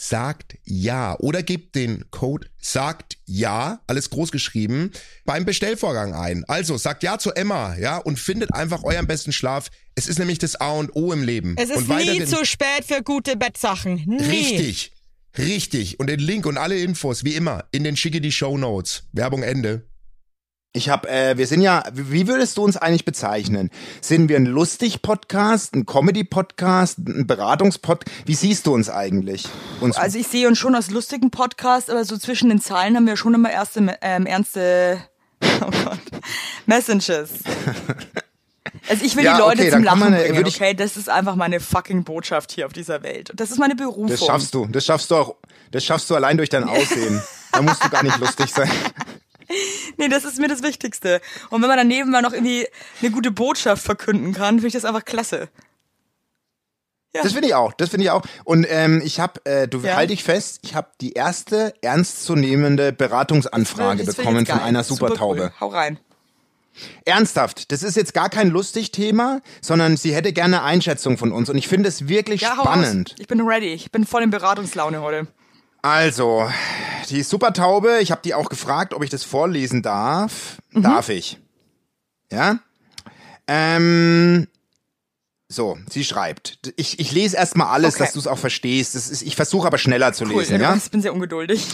sagt ja oder gebt den Code sagt ja, alles groß geschrieben, beim Bestellvorgang ein. Also sagt ja zu Emma, ja, und findet einfach euren besten Schlaf. Es ist nämlich das A und O im Leben. Es ist und nie zu spät für gute Bettsachen. Nie. Richtig. Richtig. Und den Link und alle Infos, wie immer, in den schicke die Show Notes. Werbung Ende. Ich habe, äh, wir sind ja, wie würdest du uns eigentlich bezeichnen? Sind wir ein lustig-Podcast, ein Comedy-Podcast, ein Beratungspodcast? Wie siehst du uns eigentlich? Uns Also ich sehe uns schon als lustigen Podcast, aber so zwischen den Zeilen haben wir schon immer erste, ähm, ernste, oh Gott, Messages. Also ich will Ja, die Leute okay, zum Lachen man, bringen, okay? Das ist einfach meine fucking Botschaft hier auf dieser Welt. Das ist meine Berufung. das schaffst du. Das schaffst du auch. Das schaffst du allein durch dein Aussehen. da musst du gar nicht lustig sein. Nee, das ist mir das Wichtigste. Und wenn man daneben mal noch irgendwie eine gute Botschaft verkünden kann, finde ich das einfach klasse. Das finde ich auch. Das finde ich auch. Und ähm, ich habe, äh, du Ja. halt dich fest, ich habe die erste ernstzunehmende Beratungsanfrage Das ich bekommen von einer Super Supertaube. Cool. Hau rein. Ernsthaft, das ist jetzt gar kein lustig Thema, sondern sie hätte gerne Einschätzung von uns und ich finde es wirklich Ja, hau spannend. Raus. Ich bin ready. Ich bin voll in Beratungslaune heute. Also, die Supertaube, ich habe die auch gefragt, ob ich das vorlesen darf. Mhm. Darf ich? Ja? Ähm, so, sie schreibt. Ich, ich lese erstmal alles, Okay. dass du es auch verstehst. Das ist, ich versuche aber schneller zu Cool. lesen, ja, ja? Ich bin sehr ungeduldig.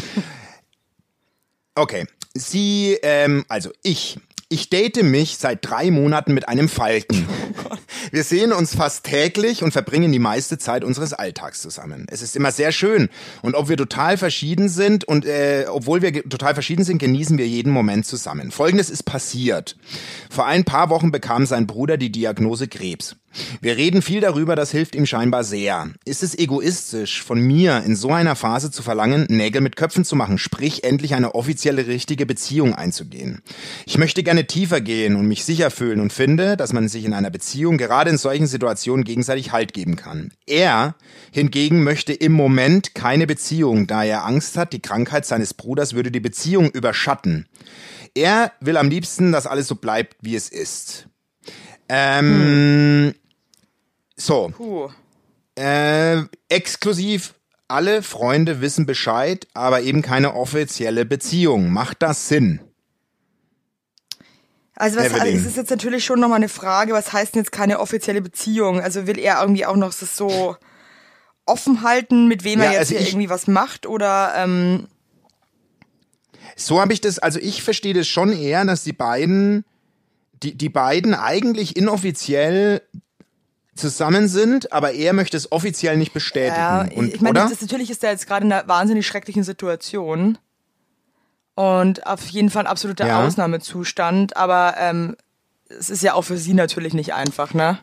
Okay. Sie, ähm, also ich. Ich date mich seit drei Monaten mit einem Falken. Wir sehen uns fast täglich und verbringen die meiste Zeit unseres Alltags zusammen. Es ist immer sehr schön. Und ob wir total verschieden sind und äh, obwohl wir total verschieden sind, genießen wir jeden Moment zusammen. Folgendes ist passiert. Vor ein paar Wochen bekam sein Bruder die Diagnose Krebs. Wir reden viel darüber, das hilft ihm scheinbar sehr. Ist es egoistisch, von mir in so einer Phase zu verlangen, Nägel mit Köpfen zu machen, sprich endlich eine offizielle richtige Beziehung einzugehen? Ich möchte gerne tiefer gehen und mich sicher fühlen und finde, dass man sich in einer Beziehung gerade in solchen Situationen gegenseitig Halt geben kann. Er hingegen möchte im Moment keine Beziehung, da er Angst hat, die Krankheit seines Bruders würde die Beziehung überschatten. Er will am liebsten, dass alles so bleibt, wie es ist. Ähm, so, Puh. äh, exklusiv alle Freunde wissen Bescheid, aber eben keine offizielle Beziehung. Macht das Sinn? Also was Evelyn. es ist jetzt natürlich schon nochmal eine Frage, was heißt denn jetzt keine offizielle Beziehung? Also will er irgendwie auch noch das so offen halten, mit wem Ja, er jetzt also hier ich- irgendwie was macht? Oder ähm, So habe ich das, also ich verstehe das schon eher, dass die beiden, die, die beiden eigentlich inoffiziell zusammen sind, aber er möchte es offiziell nicht bestätigen. ja, Und, ich meine, das, natürlich ist er jetzt gerade in einer wahnsinnig schrecklichen Situation. Und auf jeden Fall ein absoluter Ja. Ausnahmezustand, aber ähm, es ist ja auch für sie natürlich nicht einfach, ne?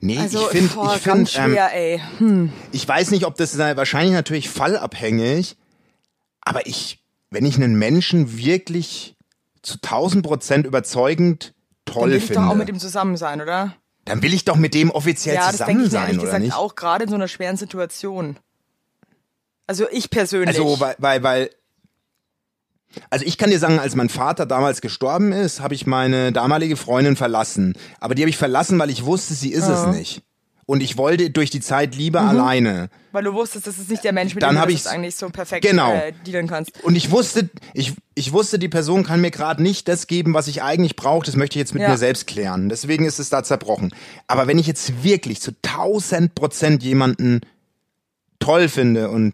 nee, Also, ich finde, ich finde, ähm. Hm. ich weiß nicht, ob das sei- wahrscheinlich natürlich fallabhängig, aber ich, wenn ich einen Menschen wirklich zu 1000 Prozent überzeugend Dann toll will ich finde, doch auch mit ihm zusammen sein, oder? Dann will ich doch mit dem offiziell ja, das denke zusammen ich mir sein, oder gesagt nicht? auch gerade in so einer schweren Situation. Also ich persönlich. Also, weil, weil, weil, also ich kann dir sagen, als mein Vater damals gestorben ist, habe ich meine damalige Freundin verlassen. Aber die habe ich verlassen, weil ich wusste, sie ist es nicht. Und ich wollte durch die Zeit lieber alleine. Weil du wusstest, das ist nicht der Mensch, mit Dann dem du das eigentlich so perfekt Genau. äh, dealen kannst. Und ich wusste, ich, ich wusste, die Person kann mir gerade nicht das geben, was ich eigentlich brauche. Das möchte ich jetzt mit Ja. mir selbst klären. Deswegen ist es da zerbrochen. Aber wenn ich jetzt wirklich zu 1000 Prozent jemanden toll finde und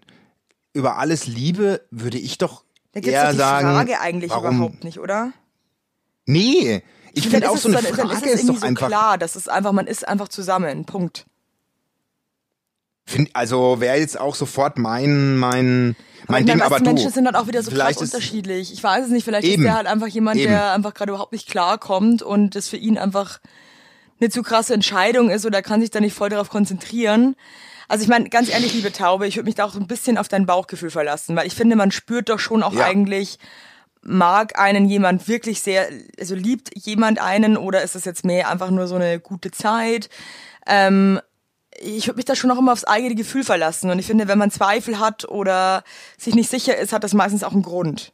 über alles liebe, würde ich doch Da gibt's eher doch die sagen, Frage eigentlich warum, überhaupt nicht, oder? Nee, Ich finde dann auch ist so eine dann, dann Frage ist es ist irgendwie doch so einfach. klar, das ist einfach, man ist einfach zusammen, Punkt. Find, also wäre jetzt auch sofort mein mein mein ich Ding, aber du. Menschen sind halt auch wieder so vielleicht krass ist- unterschiedlich. Ich weiß es nicht, vielleicht Eben. ist der halt einfach jemand, Eben. der einfach gerade überhaupt nicht klarkommt und das für ihn einfach eine zu krasse Entscheidung ist oder er kann sich da nicht voll darauf konzentrieren. Also ich meine, ganz ehrlich, liebe Taube, ich würde mich da auch so ein bisschen auf dein Bauchgefühl verlassen, weil ich finde, man spürt doch schon auch Ja. eigentlich, mag einen jemand wirklich sehr, also liebt jemand einen oder ist es jetzt mehr einfach nur so eine gute Zeit? Ähm, ich würde mich da schon auch immer aufs eigene Gefühl verlassen. Und ich finde, wenn man Zweifel hat oder sich nicht sicher ist, hat das meistens auch einen Grund.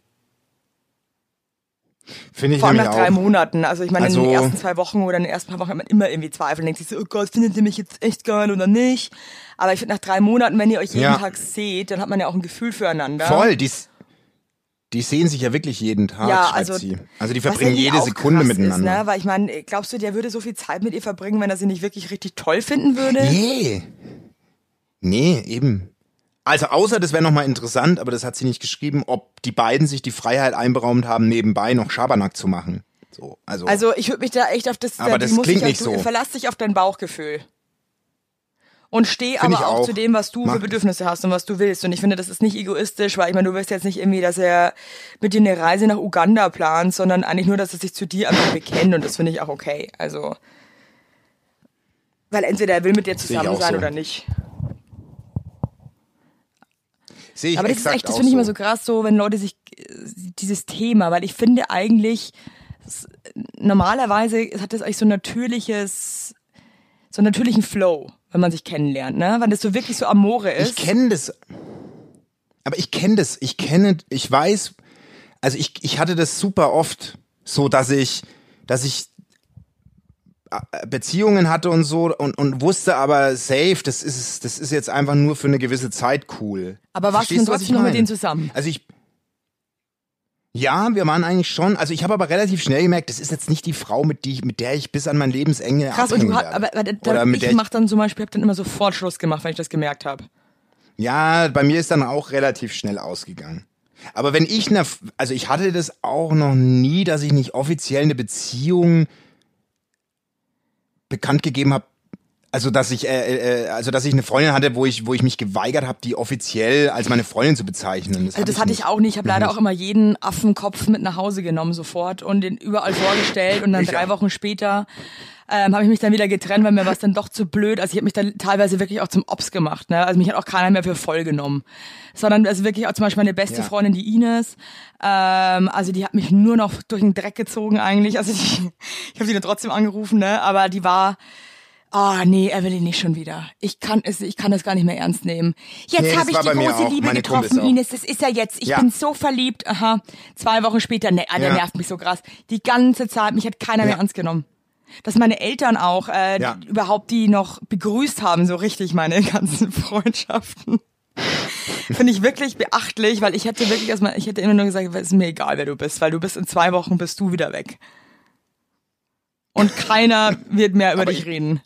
Finde ich Vor allem nach drei auch. Monaten. Also ich meine, in Also- den ersten zwei Wochen oder in den ersten paar Wochen hat man immer irgendwie Zweifel. Denkt sich so, oh Gott, findet ihr mich jetzt echt geil oder nicht? Aber ich finde, nach drei Monaten, wenn ihr euch jeden Ja. Tag seht, dann hat man ja auch ein Gefühl füreinander. Voll, die, s- die sehen sich ja wirklich jeden Tag, Ja, schreibt also, sie. Also die verbringen jede Sekunde miteinander. Ist, ne? Weil ich meine, glaubst du, der würde so viel Zeit mit ihr verbringen, wenn er sie nicht wirklich richtig toll finden würde? Nee. Nee, eben. Also außer, das wäre nochmal interessant, aber das hat sie nicht geschrieben, ob die beiden sich die Freiheit einberaumt haben, nebenbei noch Schabernack zu machen. So, also, Also ich würde mich da echt auf das, Aber die das klingt nicht so. Verlass dich auf dein Bauchgefühl. Und steh Find aber auch, auch. zu dem, was du Mach für. Bedürfnisse hast und was du willst. Und ich finde, das ist nicht egoistisch, weil ich meine, du wirst jetzt nicht irgendwie, dass er mit dir eine Reise nach Uganda plant, sondern eigentlich nur, dass er sich zu dir einfach bekennt und das finde ich auch okay. Also, weil entweder er will mit dir zusammen sein so. oder nicht. sehe ich Aber das ist echt, das finde ich immer so krass, so wenn Leute sich dieses Thema, weil ich finde eigentlich normalerweise hat das eigentlich so ein natürliches, so einen natürlichen Flow, wenn man sich kennenlernt, ne? Wenn das so wirklich so Amore ist. Ich kenne das. Aber ich kenne das. Ich kenne, ich weiß, also ich, ich hatte das super oft, so dass ich, dass ich äh, Beziehungen hatte und so und, und wusste aber safe, das ist, das ist jetzt einfach nur für eine gewisse Zeit cool. Aber du was trotzdem ich noch mit denen zusammen? Also ich, ja, wir waren eigentlich schon, also ich habe aber relativ schnell gemerkt, das ist jetzt nicht die Frau, mit, die, ich- mit der ich bis an mein Lebensende Krass, und du hast, aber, aber da, ich mach dann zum Beispiel, hab dann immer sofort Schluss gemacht, wenn ich das gemerkt habe. Ja, bei mir ist dann auch relativ schnell ausgegangen. Aber wenn ich ne, also ich hatte das auch noch nie, dass ich nicht offiziell eine Beziehung bekannt gegeben habe. Also dass ich, äh, äh, also dass ich eine Freundin hatte, wo ich, wo ich mich geweigert habe, die offiziell als meine Freundin zu bezeichnen. Also das hatte ich auch nicht. Ich habe leider auch immer jeden Affenkopf mit nach Hause genommen sofort und den überall vorgestellt und dann Ich drei. Wochen später ähm, habe ich mich dann wieder getrennt, weil mir war es dann doch zu blöd. Also ich habe mich dann teilweise wirklich auch zum Ops gemacht. Ne? Also mich hat auch keiner mehr für voll genommen. Sondern also wirklich auch zum Beispiel meine beste Ja. Freundin, die Ines. Ähm, also die hat mich nur noch durch den Dreck gezogen eigentlich. Also die, ich habe sie dann trotzdem angerufen, ne? aber die war... Ah, nee, Evelyn nicht schon wieder. Ich kann es, ich kann das gar nicht mehr ernst nehmen. Jetzt Nee, habe ich die große. Liebe Meine getroffen. Ines. Das ist ja jetzt. Ich Ja. bin so verliebt. Aha. Zwei Wochen später, ne, ah, der Ja. nervt mich so krass. Die ganze Zeit, mich hat keiner mehr Ja. ernst genommen. Dass meine Eltern auch äh, Ja. überhaupt die noch begrüßt haben, so richtig meine ganzen Freundschaften. Finde ich wirklich beachtlich, weil ich hätte wirklich erstmal, ich hätte immer nur gesagt, es ist mir egal, wer du bist, weil du bist in zwei Wochen bist du wieder weg. Und keiner wird mehr über Aber dich ich- reden.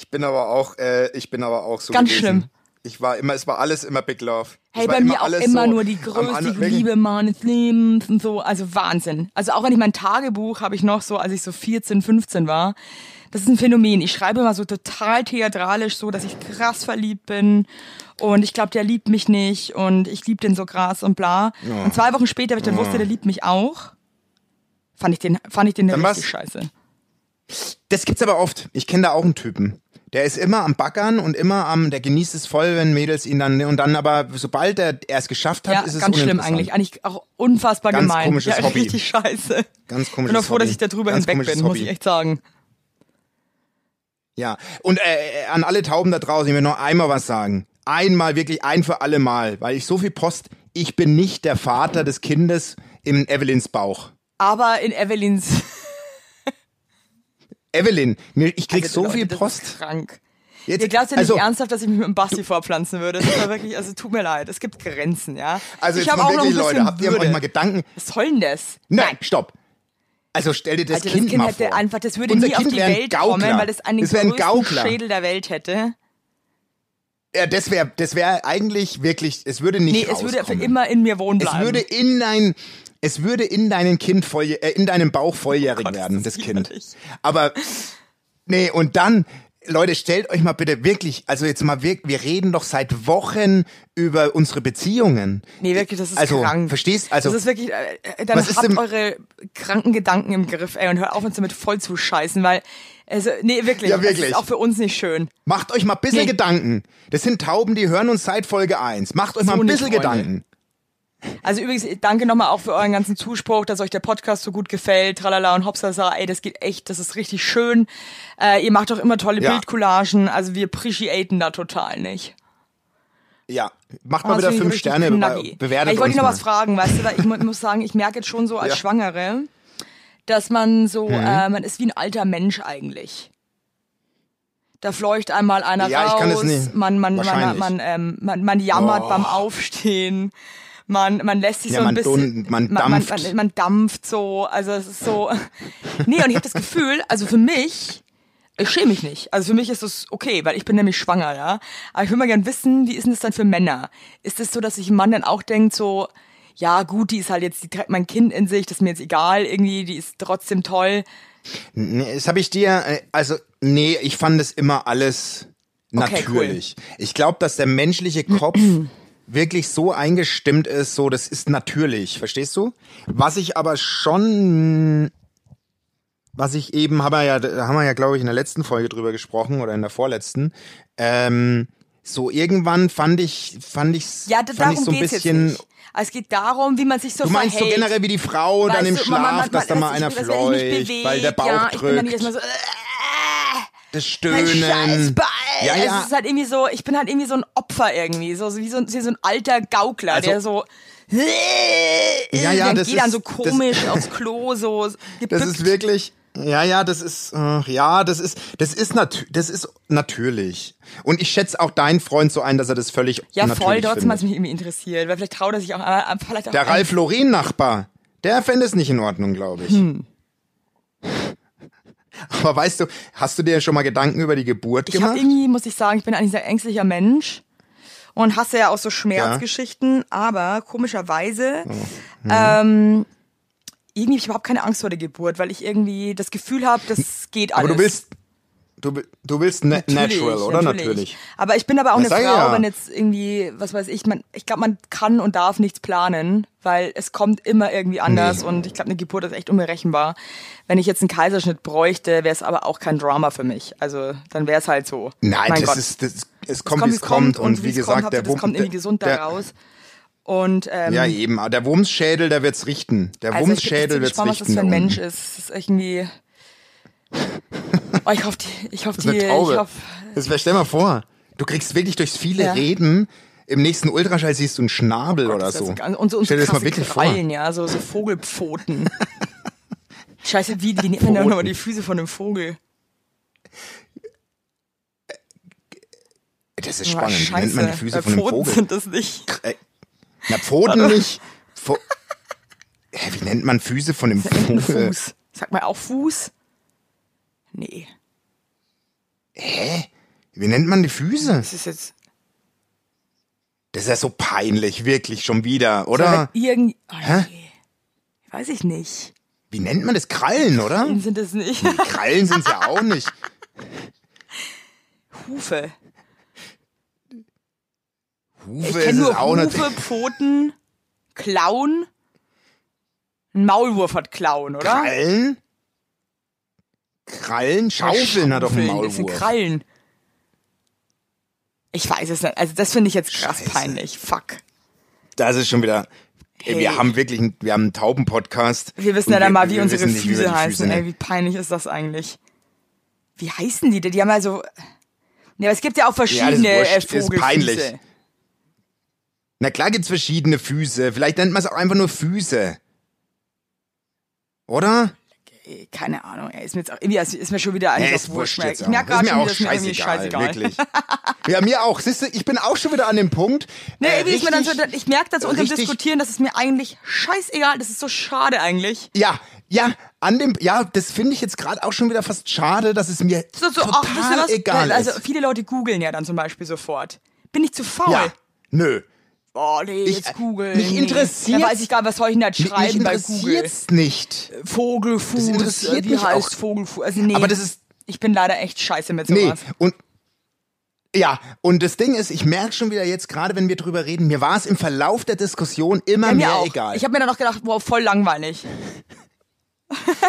Ich bin aber auch, äh, ich bin aber auch so Ganz gewesen. schlimm. Ich war immer, es war alles immer Big Love. Hey, bei mir auch immer so nur die größte Liebe meines Lebens und so. Also Wahnsinn. Also auch wenn ich mein Tagebuch habe ich noch so, als ich so 14, 15 war. Das ist ein Phänomen. Ich schreibe immer so total theatralisch so, dass ich krass verliebt bin. Und ich glaube, der liebt mich nicht. Und ich liebe den so krass und bla. Und zwei Wochen später, wenn ich dann wusste, der liebt mich auch, fand ich den, fand ich den Dann richtig was? scheiße. Das gibt's aber oft. Ich kenne da auch einen Typen. Der ist immer am Backern und immer am, der genießt es voll, wenn Mädels ihn dann, und dann aber, sobald er es geschafft hat, Ja, ist es ganz schlimm eigentlich. Eigentlich auch unfassbar Ganz gemein. komisches ja, Hobby. Richtig scheiße. Ganz Ich komisches bin auch froh, Hobby. dass ich da drüber Ganz hinweg bin, muss Hobby. ich echt sagen. Ja, und äh, an alle Tauben da draußen, ich will noch einmal was sagen. Einmal, wirklich ein für alle Mal, weil ich so viel Post, ich bin nicht der Vater des Kindes in Evelyns Bauch. Aber in Evelyns Evelyn, ich krieg Alter, so Leute, viel das Post. Krank. Jetzt, Ihr glaubt ja nicht also, ernsthaft, dass ich mich mit dem Basti vorpflanzen würde. Das war wirklich, also tut mir leid, es gibt Grenzen, ja. also ich jetzt habe mal auch noch ein wirklich, bisschen Leute, habt ihr euch mal Gedanken? Was soll denn das? Nein, stopp. Also stell dir das Alter, Kind das Kind mal hätte vor. einfach, das würde Unser nie kind auf die wär Welt Gaukler. kommen, weil es einen das wär größten Gaukler. Schädel der Welt hätte. Ja, das wäre, das wäre eigentlich wirklich, es würde nicht Nee, es würde für immer in mir wohnen Es bleiben. würde in ein, es würde in deinem Kind voll, äh, in deinem Bauch volljährig Gott, ist werden, das das Kind. Aber nee, und dann Leute, stellt euch mal bitte wirklich, also jetzt mal wirklich, wir reden doch seit Wochen über unsere Beziehungen. Nee, wirklich, das ist also, krank. Verstehst? Also, das ist wirklich, äh, äh, dann was ist habt denn- eure kranken Gedanken im Griff, ey, und hört auf, uns damit voll zu scheißen, weil, also, nee, wirklich, Ja, das wirklich. ist auch für uns nicht schön. macht euch mal ein bisschen Nee. Gedanken. Das sind Tauben, die hören uns seit Folge 1. Macht euch mal So ein nicht, bisschen Freunde. Gedanken. Also übrigens, danke nochmal auch für euren ganzen Zuspruch, dass euch der Podcast so gut gefällt, tralala und hopsasa, ey, das geht echt, das ist richtig schön. Äh, ihr macht auch immer tolle Ja. Bildcollagen, also wir appreciaten da total nicht. Ja, macht Oh, mal das wieder fünf Sterne, knacki. be bewertet Ich wollte dich noch was fragen, weißt du, weil ich mu muss sagen, ich merke jetzt schon so als Ja. Schwangere, dass man so, Mhm. äh, man ist wie ein alter Mensch eigentlich. Da fleucht einmal einer Ja, ich raus, kann es nicht. man, man, man, man, ähm, man, man jammert Oh. beim Aufstehen. Man, man lässt sich Ja, so ein man bisschen, man man, dampft. man, man dampft so, also es ist so, nee, und ich habe das Gefühl, also für mich, ich schäme mich nicht. Also für mich ist das okay, weil ich bin nämlich schwanger, ja. Aber ich würde mal gern wissen, wie ist denn das dann für Männer? Ist es so, dass sich ein Mann dann auch denkt, so, ja gut, die ist halt jetzt, die trägt mein Kind in sich, das ist mir jetzt egal, irgendwie, die ist trotzdem toll. Nee, das habe ich dir, äh, also, nee, ich fand es immer alles Okay, natürlich. Ich glaube, dass der menschliche Kopf wirklich so eingestimmt ist, so, das ist natürlich, verstehst du? Was ich aber schon, was ich eben, haben wir ja, haben wir ja, glaube ich, in der letzten Folge drüber gesprochen oder in der vorletzten, ähm, so irgendwann fand ich, fand ich, Ja, da, fand ich so ein bisschen. Aber Es geht darum, wie man sich so Du meinst so verhält. generell wie die Frau dann Weißt im du, Schlaf, man- man- dass da man- mal einer fleucht, weil der Bauch ja, Ich bin dann drückt, nicht erstmal so, äh, das mein Stöhnen. Scheißball. Ja, Es ja. ist halt irgendwie so, ich bin halt irgendwie so ein Opfer irgendwie, so, so wie so, ein- wie so ein alter Gaukler, Also- der so, Ja, ja, dann das geht dann ist- so das- komisch aufs Klo, so Das gebückt. ist wirklich, ja, ja, das ist, äh, ja, das ist, das ist nat das ist natürlich. Und ich schätze auch deinen Freund so ein, dass er das völlig ja, natürlich voll, trotzdem hat es mich irgendwie interessiert, weil vielleicht traut er sich auch, vielleicht auch Der Ralf Loren Nachbar, der fände es nicht in Ordnung, glaube ich. Hm. Aber weißt du, hast du dir schon mal Gedanken über die Geburt Ich habe gemacht? irgendwie, muss ich sagen, ich bin eigentlich ein sehr ängstlicher Mensch und hasse ja auch so Schmerzgeschichten, aber komischerweise Oh, ähm, irgendwie hab ich überhaupt keine Angst vor der Geburt, weil ich irgendwie das Gefühl habe, das geht alles. Aber du willst, du, du willst na Natürlich, natural, oder? Natürlich. Aber ich bin aber auch Ja, eine Frau, ja. wenn jetzt irgendwie, was weiß ich, man, ich glaube, man kann und darf nichts planen, weil es kommt immer irgendwie anders Nee. und ich glaube, eine Geburt ist echt unberechenbar. Wenn ich jetzt einen Kaiserschnitt bräuchte, wäre es aber auch kein Drama für mich. Also dann wäre es halt so. Nein, mein das Gott. ist, das, es Es kommt, wie es kommt. Und, wie wie es gesagt, kommt, der das kommt irgendwie gesund da der, raus. Und ähm, Ja, eben. Der Wumsschädel, der wird's richten. Der also ich bin echt so Wumsschädel wird's gespannt, was richten. das für ein da Mensch ist. Das ist irgendwie. Oh, ich hoffe, die, ich hoffe, die, ich hoffe, Das stell mal vor, du kriegst wirklich durchs viele Ja. Reden, im nächsten Ultraschall siehst du einen Schnabel oder Das ist so. so. Und so, und Stell dir das mal wirklich vor. Krallen, ja, so, so Vogelpfoten. Scheiße, wie, nennt man denn nochmal die Füße von einem Vogel? Das ist Boah, spannend. Wie nennt man die Füße weil von einem Pfoten Vogel? sind das nicht. Äh, Na, Pfoten nicht. Pfo Hä, wie nennt man Füße von einem Ein Vogel? Fuß. Sagt man auch Fuß? Nee. Hä? Wie nennt man die Füße? Das ist jetzt. Das ist ja so peinlich, wirklich schon wieder, Oder? oder? Irgend, oh, Hä? nee. Weiß ich nicht. Wie nennt man das? Krallen, oder? Sind das nicht? Krallen sind's ja auch nicht. Hufe. Hufe Ich ist kenne es nur auch nicht. Hufe, Pfoten, Klauen. Ein Maulwurf hat Klauen, oder? Krallen? Krallen? Schaufeln hat doch einen Schaufeln, Das sind Maulwurf. Krallen. Ich weiß es nicht. Also das finde ich jetzt krass Scheiße. peinlich. Fuck. Das ist schon wieder. Ey, Hey. Wir haben wirklich, einen, wir haben einen Tauben-Podcast. Wir wissen ja dann mal, wie wir unsere Füße die heißen. Füße. Ey, wie peinlich ist das eigentlich? Wie heißen die denn? Die haben ja so. Ja, aber es gibt ja auch verschiedene Ja, das äh, ist wurscht. Ist Vogelfüße. peinlich. Na klar gibt's verschiedene Füße. Vielleicht nennt man es auch einfach nur Füße. Oder? Ey, Keine Ahnung, ey, ist mir jetzt auch, irgendwie ist mir schon wieder eigentlich auf ist wurscht jetzt Ich merke gerade mir schon, dass mir irgendwie scheißegal, wirklich. Ja, mir auch. Siehst du, ich bin auch schon wieder an dem Punkt. Nee, äh, ist mir dann so, richtig- ich merke das unter dem richtig- Diskutieren, das ist mir eigentlich scheißegal, das ist so schade eigentlich. Ja, ja, an dem, ja, das finde ich jetzt gerade auch schon wieder fast schade, dass es mir So, so, total ach, egal also ist. viele Leute googeln ja dann zum Beispiel sofort. Bin ich zu faul? Ja, nö. Oh nee, Ich- jetzt Google. mich nee. interessiert- Da weiß ich gar nicht, was soll ich denn da schreiben mich bei Google? interessiert's nicht. Vogelfuß. Das interessiert wie mich heißt auch. Vogelfuß? Also nee. Aber das ist ich bin leider echt scheiße mit Nee, sowas. und ja, und das Ding ist, ich merke schon wieder jetzt, gerade wenn wir drüber reden, mir war es im Verlauf der Diskussion immer Ja, mir mehr auch. egal. Ich habe mir dann auch gedacht, wow, voll langweilig.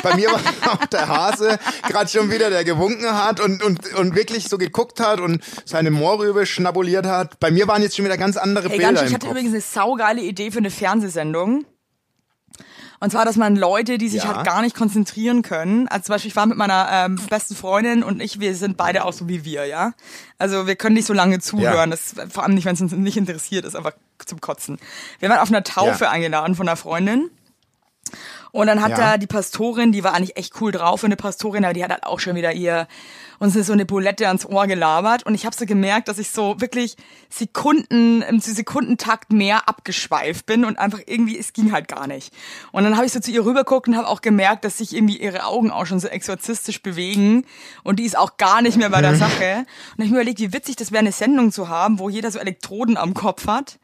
Bei mir war auch der Hase gerade schon wieder, der gewunken hat und, und, und wirklich so geguckt hat und seine Moorrübe schnabuliert hat. Bei mir waren jetzt schon wieder ganz andere Hey, Bilder ganz, ich hatte Kopf. übrigens eine saugeile Idee für eine Fernsehsendung. Und zwar, dass man Leute, die sich Ja. halt gar nicht konzentrieren können, also zum Beispiel, ich war mit meiner ähm, besten Freundin und ich, wir sind beide auch so wie wir, ja. Also wir können nicht so lange zuhören, Ja. das, vor allem nicht, wenn es uns nicht interessiert, ist einfach zum Kotzen. Wir waren auf einer Taufe Ja. eingeladen von einer Freundin. Und dann hat Ja. da die Pastorin, die war eigentlich echt cool drauf eine Pastorin, aber die hat halt auch schon wieder ihr uns so eine Bulette ans Ohr gelabert. Und ich habe so gemerkt, dass ich so wirklich Sekunden, im Sekundentakt mehr abgeschweift bin und einfach irgendwie, es ging halt gar nicht. Und dann habe ich so zu ihr rübergeguckt und habe auch gemerkt, dass sich irgendwie ihre Augen auch schon so exorzistisch bewegen. Und die ist auch gar nicht mehr bei der Sache. Und ich mir überlegt, wie witzig das wäre, eine Sendung zu haben, wo jeder so Elektroden am Kopf hat.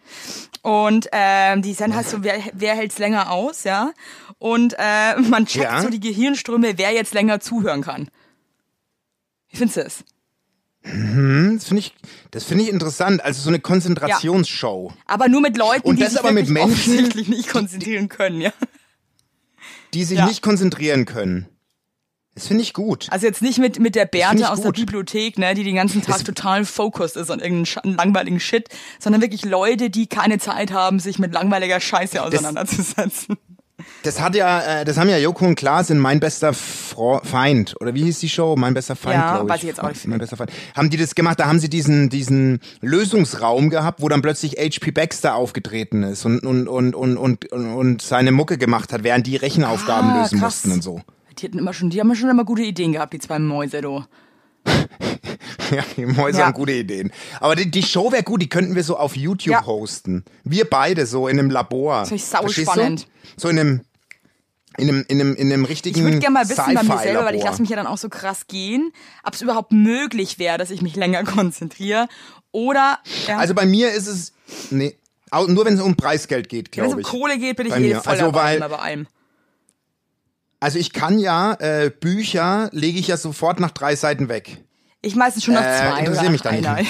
Und ähm, die Sendung heißt so, wer, wer hält's länger aus, ja? Und äh, man checkt Ja. so die Gehirnströme, wer jetzt länger zuhören kann. Wie findest du das? Das finde ich, das finde ich interessant. Also so eine Konzentrationsshow, Aber nur mit Leuten, Und die das sich aber mit Menschen, offensichtlich nicht konzentrieren können, ja. die sich Ja. nicht konzentrieren können. Das finde ich gut. Also jetzt nicht mit, mit der Berthe ich aus der gut. Bibliothek, ne, die den ganzen Tag total focused ist an irgendeinen langweiligen Shit, sondern wirklich Leute, die keine Zeit haben, sich mit langweiliger Scheiße auseinanderzusetzen. Das hat ja, äh, das haben ja Joko und Klaas in Mein bester Fro Feind oder wie hieß die Show? Mein bester Feind, Ja, glaube ich. weiß ich jetzt auch nicht. Mein bester Feind. Haben die das gemacht? Da haben sie diesen diesen Lösungsraum gehabt, wo dann plötzlich HP Baxter aufgetreten ist und und und und und, und, und seine Mucke gemacht hat, während die Rechenaufgaben Ah, lösen krass. mussten und so. Die hatten immer schon, die haben schon immer gute Ideen gehabt, die zwei Mäuse, du. Ja, die Mäuse Ja. haben gute Ideen. Aber die, die Show wäre gut, die könnten wir so auf YouTube Ja. posten. Wir beide so in einem Labor. Das ich sau spannend. So in einem in einem, in einem, in einem richtigen Ich würde gerne mal wissen bei mir selber, weil ich lasse mich ja dann auch so krass gehen, ob es überhaupt möglich wäre, dass ich mich länger konzentriere. Oder ja, Also bei mir ist es, nee, nur wenn es um Preisgeld geht, wenn es glaube um ich. Kohle geht, bin ich eh mir. voll Also, dabei, bei allem. Also ich kann ja, äh, Bücher lege ich ja sofort nach drei Seiten weg. Ich meistens schon nach Äh, zwei interessiert oder mich da nicht.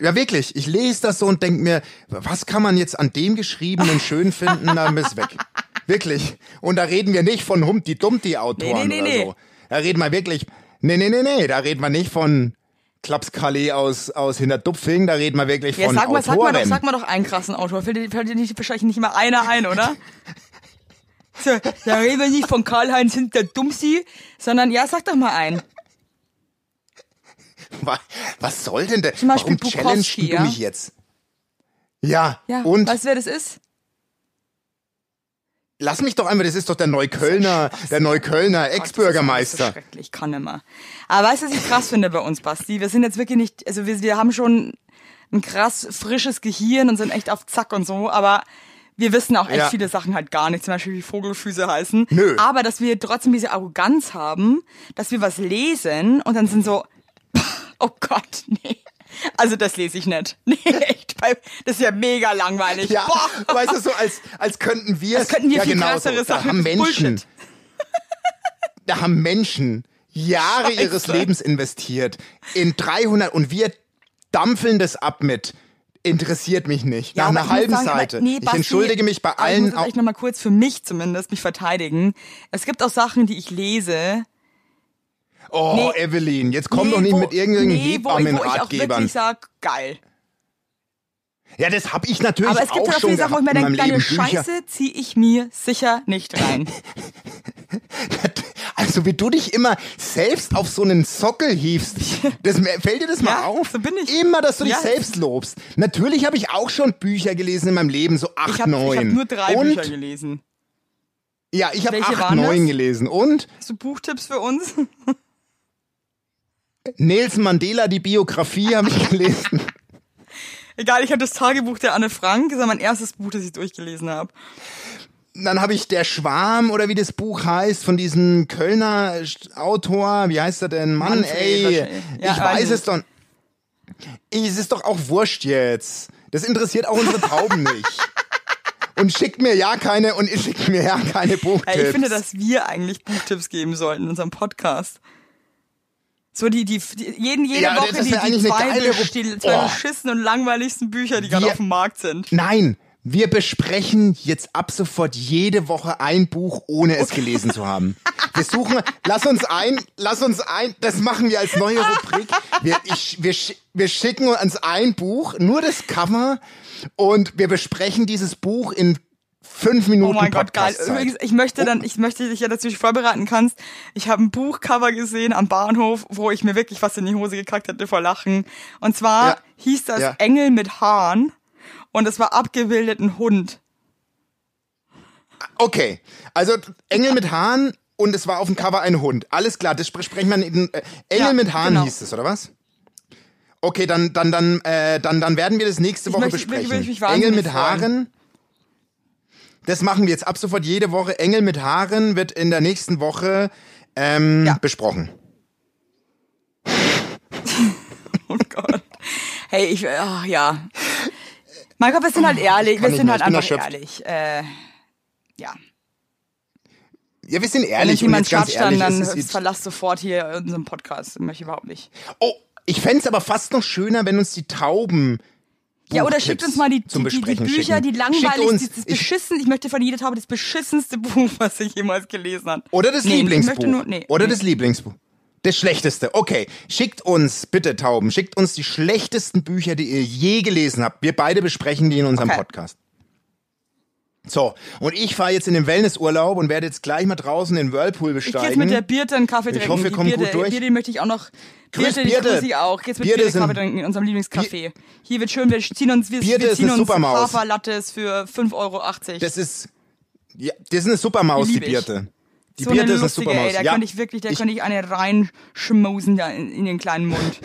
Ja, wirklich. Ich lese das so und denke mir, was kann man jetzt an dem Geschriebenen schön finden, dann ist weg. Wirklich. Und da reden wir nicht von Humpty Dumpty Autoren Nee, nee, nee, oder so. Da reden wir wirklich, nee, nee, nee, nee, da reden wir nicht von Klapskalee aus, aus Hinterdupfing, da reden wir wirklich Ja, von sag mal, sag mal, Autoren. doch, sag mal doch einen krassen Autor. Fällt dir, fällt dir nicht, wahrscheinlich nicht immer einer ein, oder? So, da reden wir nicht von Karl-Heinz Hinter-Dumsi, sondern ja, sag doch mal einen. Wa- Was soll denn der? Zum Beispiel Warum challengest du ja? mich jetzt? Ja, Ja, und weißt du, wer das ist? lass mich doch einmal, das ist doch der Neuköllner, der Neuköllner Das ist Ex-Bürgermeister. schrecklich, kann nimmer. Aber weißt du, was ich krass finde bei uns, Basti? Wir sind jetzt wirklich nicht, also wir, wir haben schon ein krass frisches Gehirn und sind echt auf Zack und so, aber wir wissen auch echt Ja. viele Sachen halt gar nicht, zum Beispiel wie Vogelfüße heißen. Nö. Aber dass wir trotzdem diese Arroganz haben, dass wir was lesen und dann sind so, oh Gott, nee. Also das lese ich nicht. Nee, echt. Das ist ja mega langweilig. Ja, Boah. weißt du, so als, als könnten wir Als könnten wir ja, viel genau krassere so. Da Sachen. haben Menschen, da haben Menschen Jahre Scheiße. ihres Lebens investiert in 300 und wir dampfeln das ab mit interessiert mich nicht. Nach aber einer ich halben sagen, aber- Seite. nee, ich Basti, entschuldige mich bei aber Ich allen. muss jetzt au- echt noch mal kurz für mich zumindest mich verteidigen. Es gibt auch Sachen, die ich lese. Oh, Nee. Evelyn, jetzt komm nee, doch nicht wo- mit irgendwelchen nee, wo, ich- wo ich auch Hebammenratgebern. wirklich sag, geil. Ja, das hab ich natürlich Aber es gibt auch auch schon viele Sachen, wo ich mir denke, deine. Scheiße zieh ich mir sicher nicht rein. Also wie du dich immer selbst auf so einen Sockel hiefst. Das, fällt dir das mal Ja, auf? so bin ich. Immer, dass du dich Ja. selbst lobst. Natürlich habe ich auch schon Bücher gelesen in meinem Leben, so acht, Ich habe neun. hab nur drei Und, Bücher gelesen. Ja, ich habe acht, neun das? gelesen. Und Hast du Buchtipps für uns? Nelson Mandela, die Biografie habe ich gelesen. Egal, ich habe das Tagebuch der Anne Frank. Das ist mein erstes Buch, das ich durchgelesen habe. Dann habe ich Der Schwarm oder wie das Buch heißt, von diesem Kölner Autor. Wie heißt er denn? Mann, Manfred ey. Ja, ich weiß es doch. Es ist doch auch wurscht jetzt. Das interessiert auch unsere Tauben nicht. Und schickt mir ja keine und ihr schickt mir ja keine Buchtipps. Ich finde, dass wir eigentlich Buchtipps geben sollten in unserem Podcast. So die, die, die jeden, jede Ja, Woche die, die zwei, die zwei Oh. beschissenen und langweiligsten Bücher, die gerade auf dem Markt sind. Nein, wir besprechen jetzt ab sofort jede Woche ein Buch, ohne es gelesen zu haben. Wir suchen, lass uns ein, lass uns ein, das machen wir als neue Rubrik. Wir, ich, wir, wir schicken uns ein Buch, nur das Cover, und wir besprechen dieses Buch in fünf Oh Minuten mein Gott, geil. Übrigens, ich möchte dann, ich möchte dich ja dazu vorbereiten kannst. Ich habe ein Buchcover gesehen am Bahnhof, wo ich mir wirklich was in die Hose gekackt hätte vor Lachen. Und zwar Ja. hieß das Ja. Engel mit Haaren und es war abgebildet ein Hund. Okay, also Engel mit Haaren und es war auf dem Cover ein Hund. Alles klar, das sprechen wir in äh, Engel Ja, mit Haaren genau. hieß es, oder was? Okay, dann dann dann äh, dann dann werden wir das nächste Ich Woche möchte- besprechen. würde ich mich Engel wahnsinnig mit freuen. Haaren. Das machen wir jetzt ab sofort jede Woche. Engel mit Haaren wird in der nächsten Woche ähm, Ja. besprochen. Oh Gott. Hey, ich, ach ja. Mein Gott, wir sind halt ehrlich, wir sind halt einfach ehrlich. Äh, ja. Ja, wir sind Wenn ehrlich und jemand ganz ehrlich. dann es ist, verlass sofort hier unseren Podcast. Das möchte ich überhaupt nicht. oh, ich fänd's aber fast noch schöner, wenn uns die Tauben Ja, oder schickt uns mal die, die, die, die Bücher, schicken. die Schickt langweilig, uns, die, das ich- beschissen, ich möchte von jeder Taube das beschissenste Buch, was ich jemals gelesen habe. Oder das Nee, Lieblingsbuch. nur- nee, Oder nee. das Lieblingsbuch. Das schlechteste. Okay, schickt uns, bitte Tauben, schickt uns die schlechtesten Bücher, die ihr je gelesen habt. Wir beide besprechen die in unserem Okay. Podcast. So, und ich fahre jetzt in den Wellnessurlaub und werde jetzt gleich mal draußen in den Whirlpool Ich gehe besteigen. jetzt mit der Birte einen Kaffee Ich trinken. hoffe, wir Die kommen Birte, gut durch. Birte möchte ich auch noch. Grüß Birte, ich Birte. grüße sie auch. Geht's mit Birte Birte, Kaffee trinken in unserem Lieblingscafé. Hier wird schön, wir ziehen uns, wir, Birte wir ziehen uns Supermaus. Haferlattes für 5,80 Euro. Das ist, ja, das ist eine Supermaus, die lieb ich. Die so Birte ist lustige, Supermaus. ey, da ja, könnte ich wirklich, da ich- könnte ich eine reinschmusen da in, in den kleinen Mund.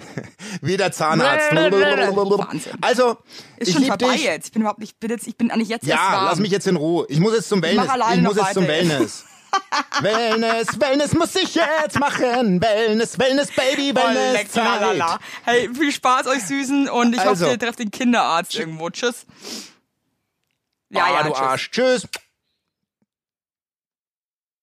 wie der Zahnarzt. Wahnsinn. Also, Ist ich schon vorbei dich. jetzt. Ich bin überhaupt nicht, ich bin jetzt, ich bin eigentlich jetzt Ja, lass mich jetzt in Ruhe. Ich muss jetzt zum Wellness. alleine Ich muss jetzt zum. Wellness. Wellness, Wellness muss ich jetzt machen. Wellness, Wellness, Baby, Oh, Wellness, leck, Zeit. lalala. Hey, viel Spaß euch Süßen und ich Also. hoffe, ihr trefft den Kinderarzt irgendwo. Tschüss. Ja, ah, ja, du tschüss. Arsch. Tschüss.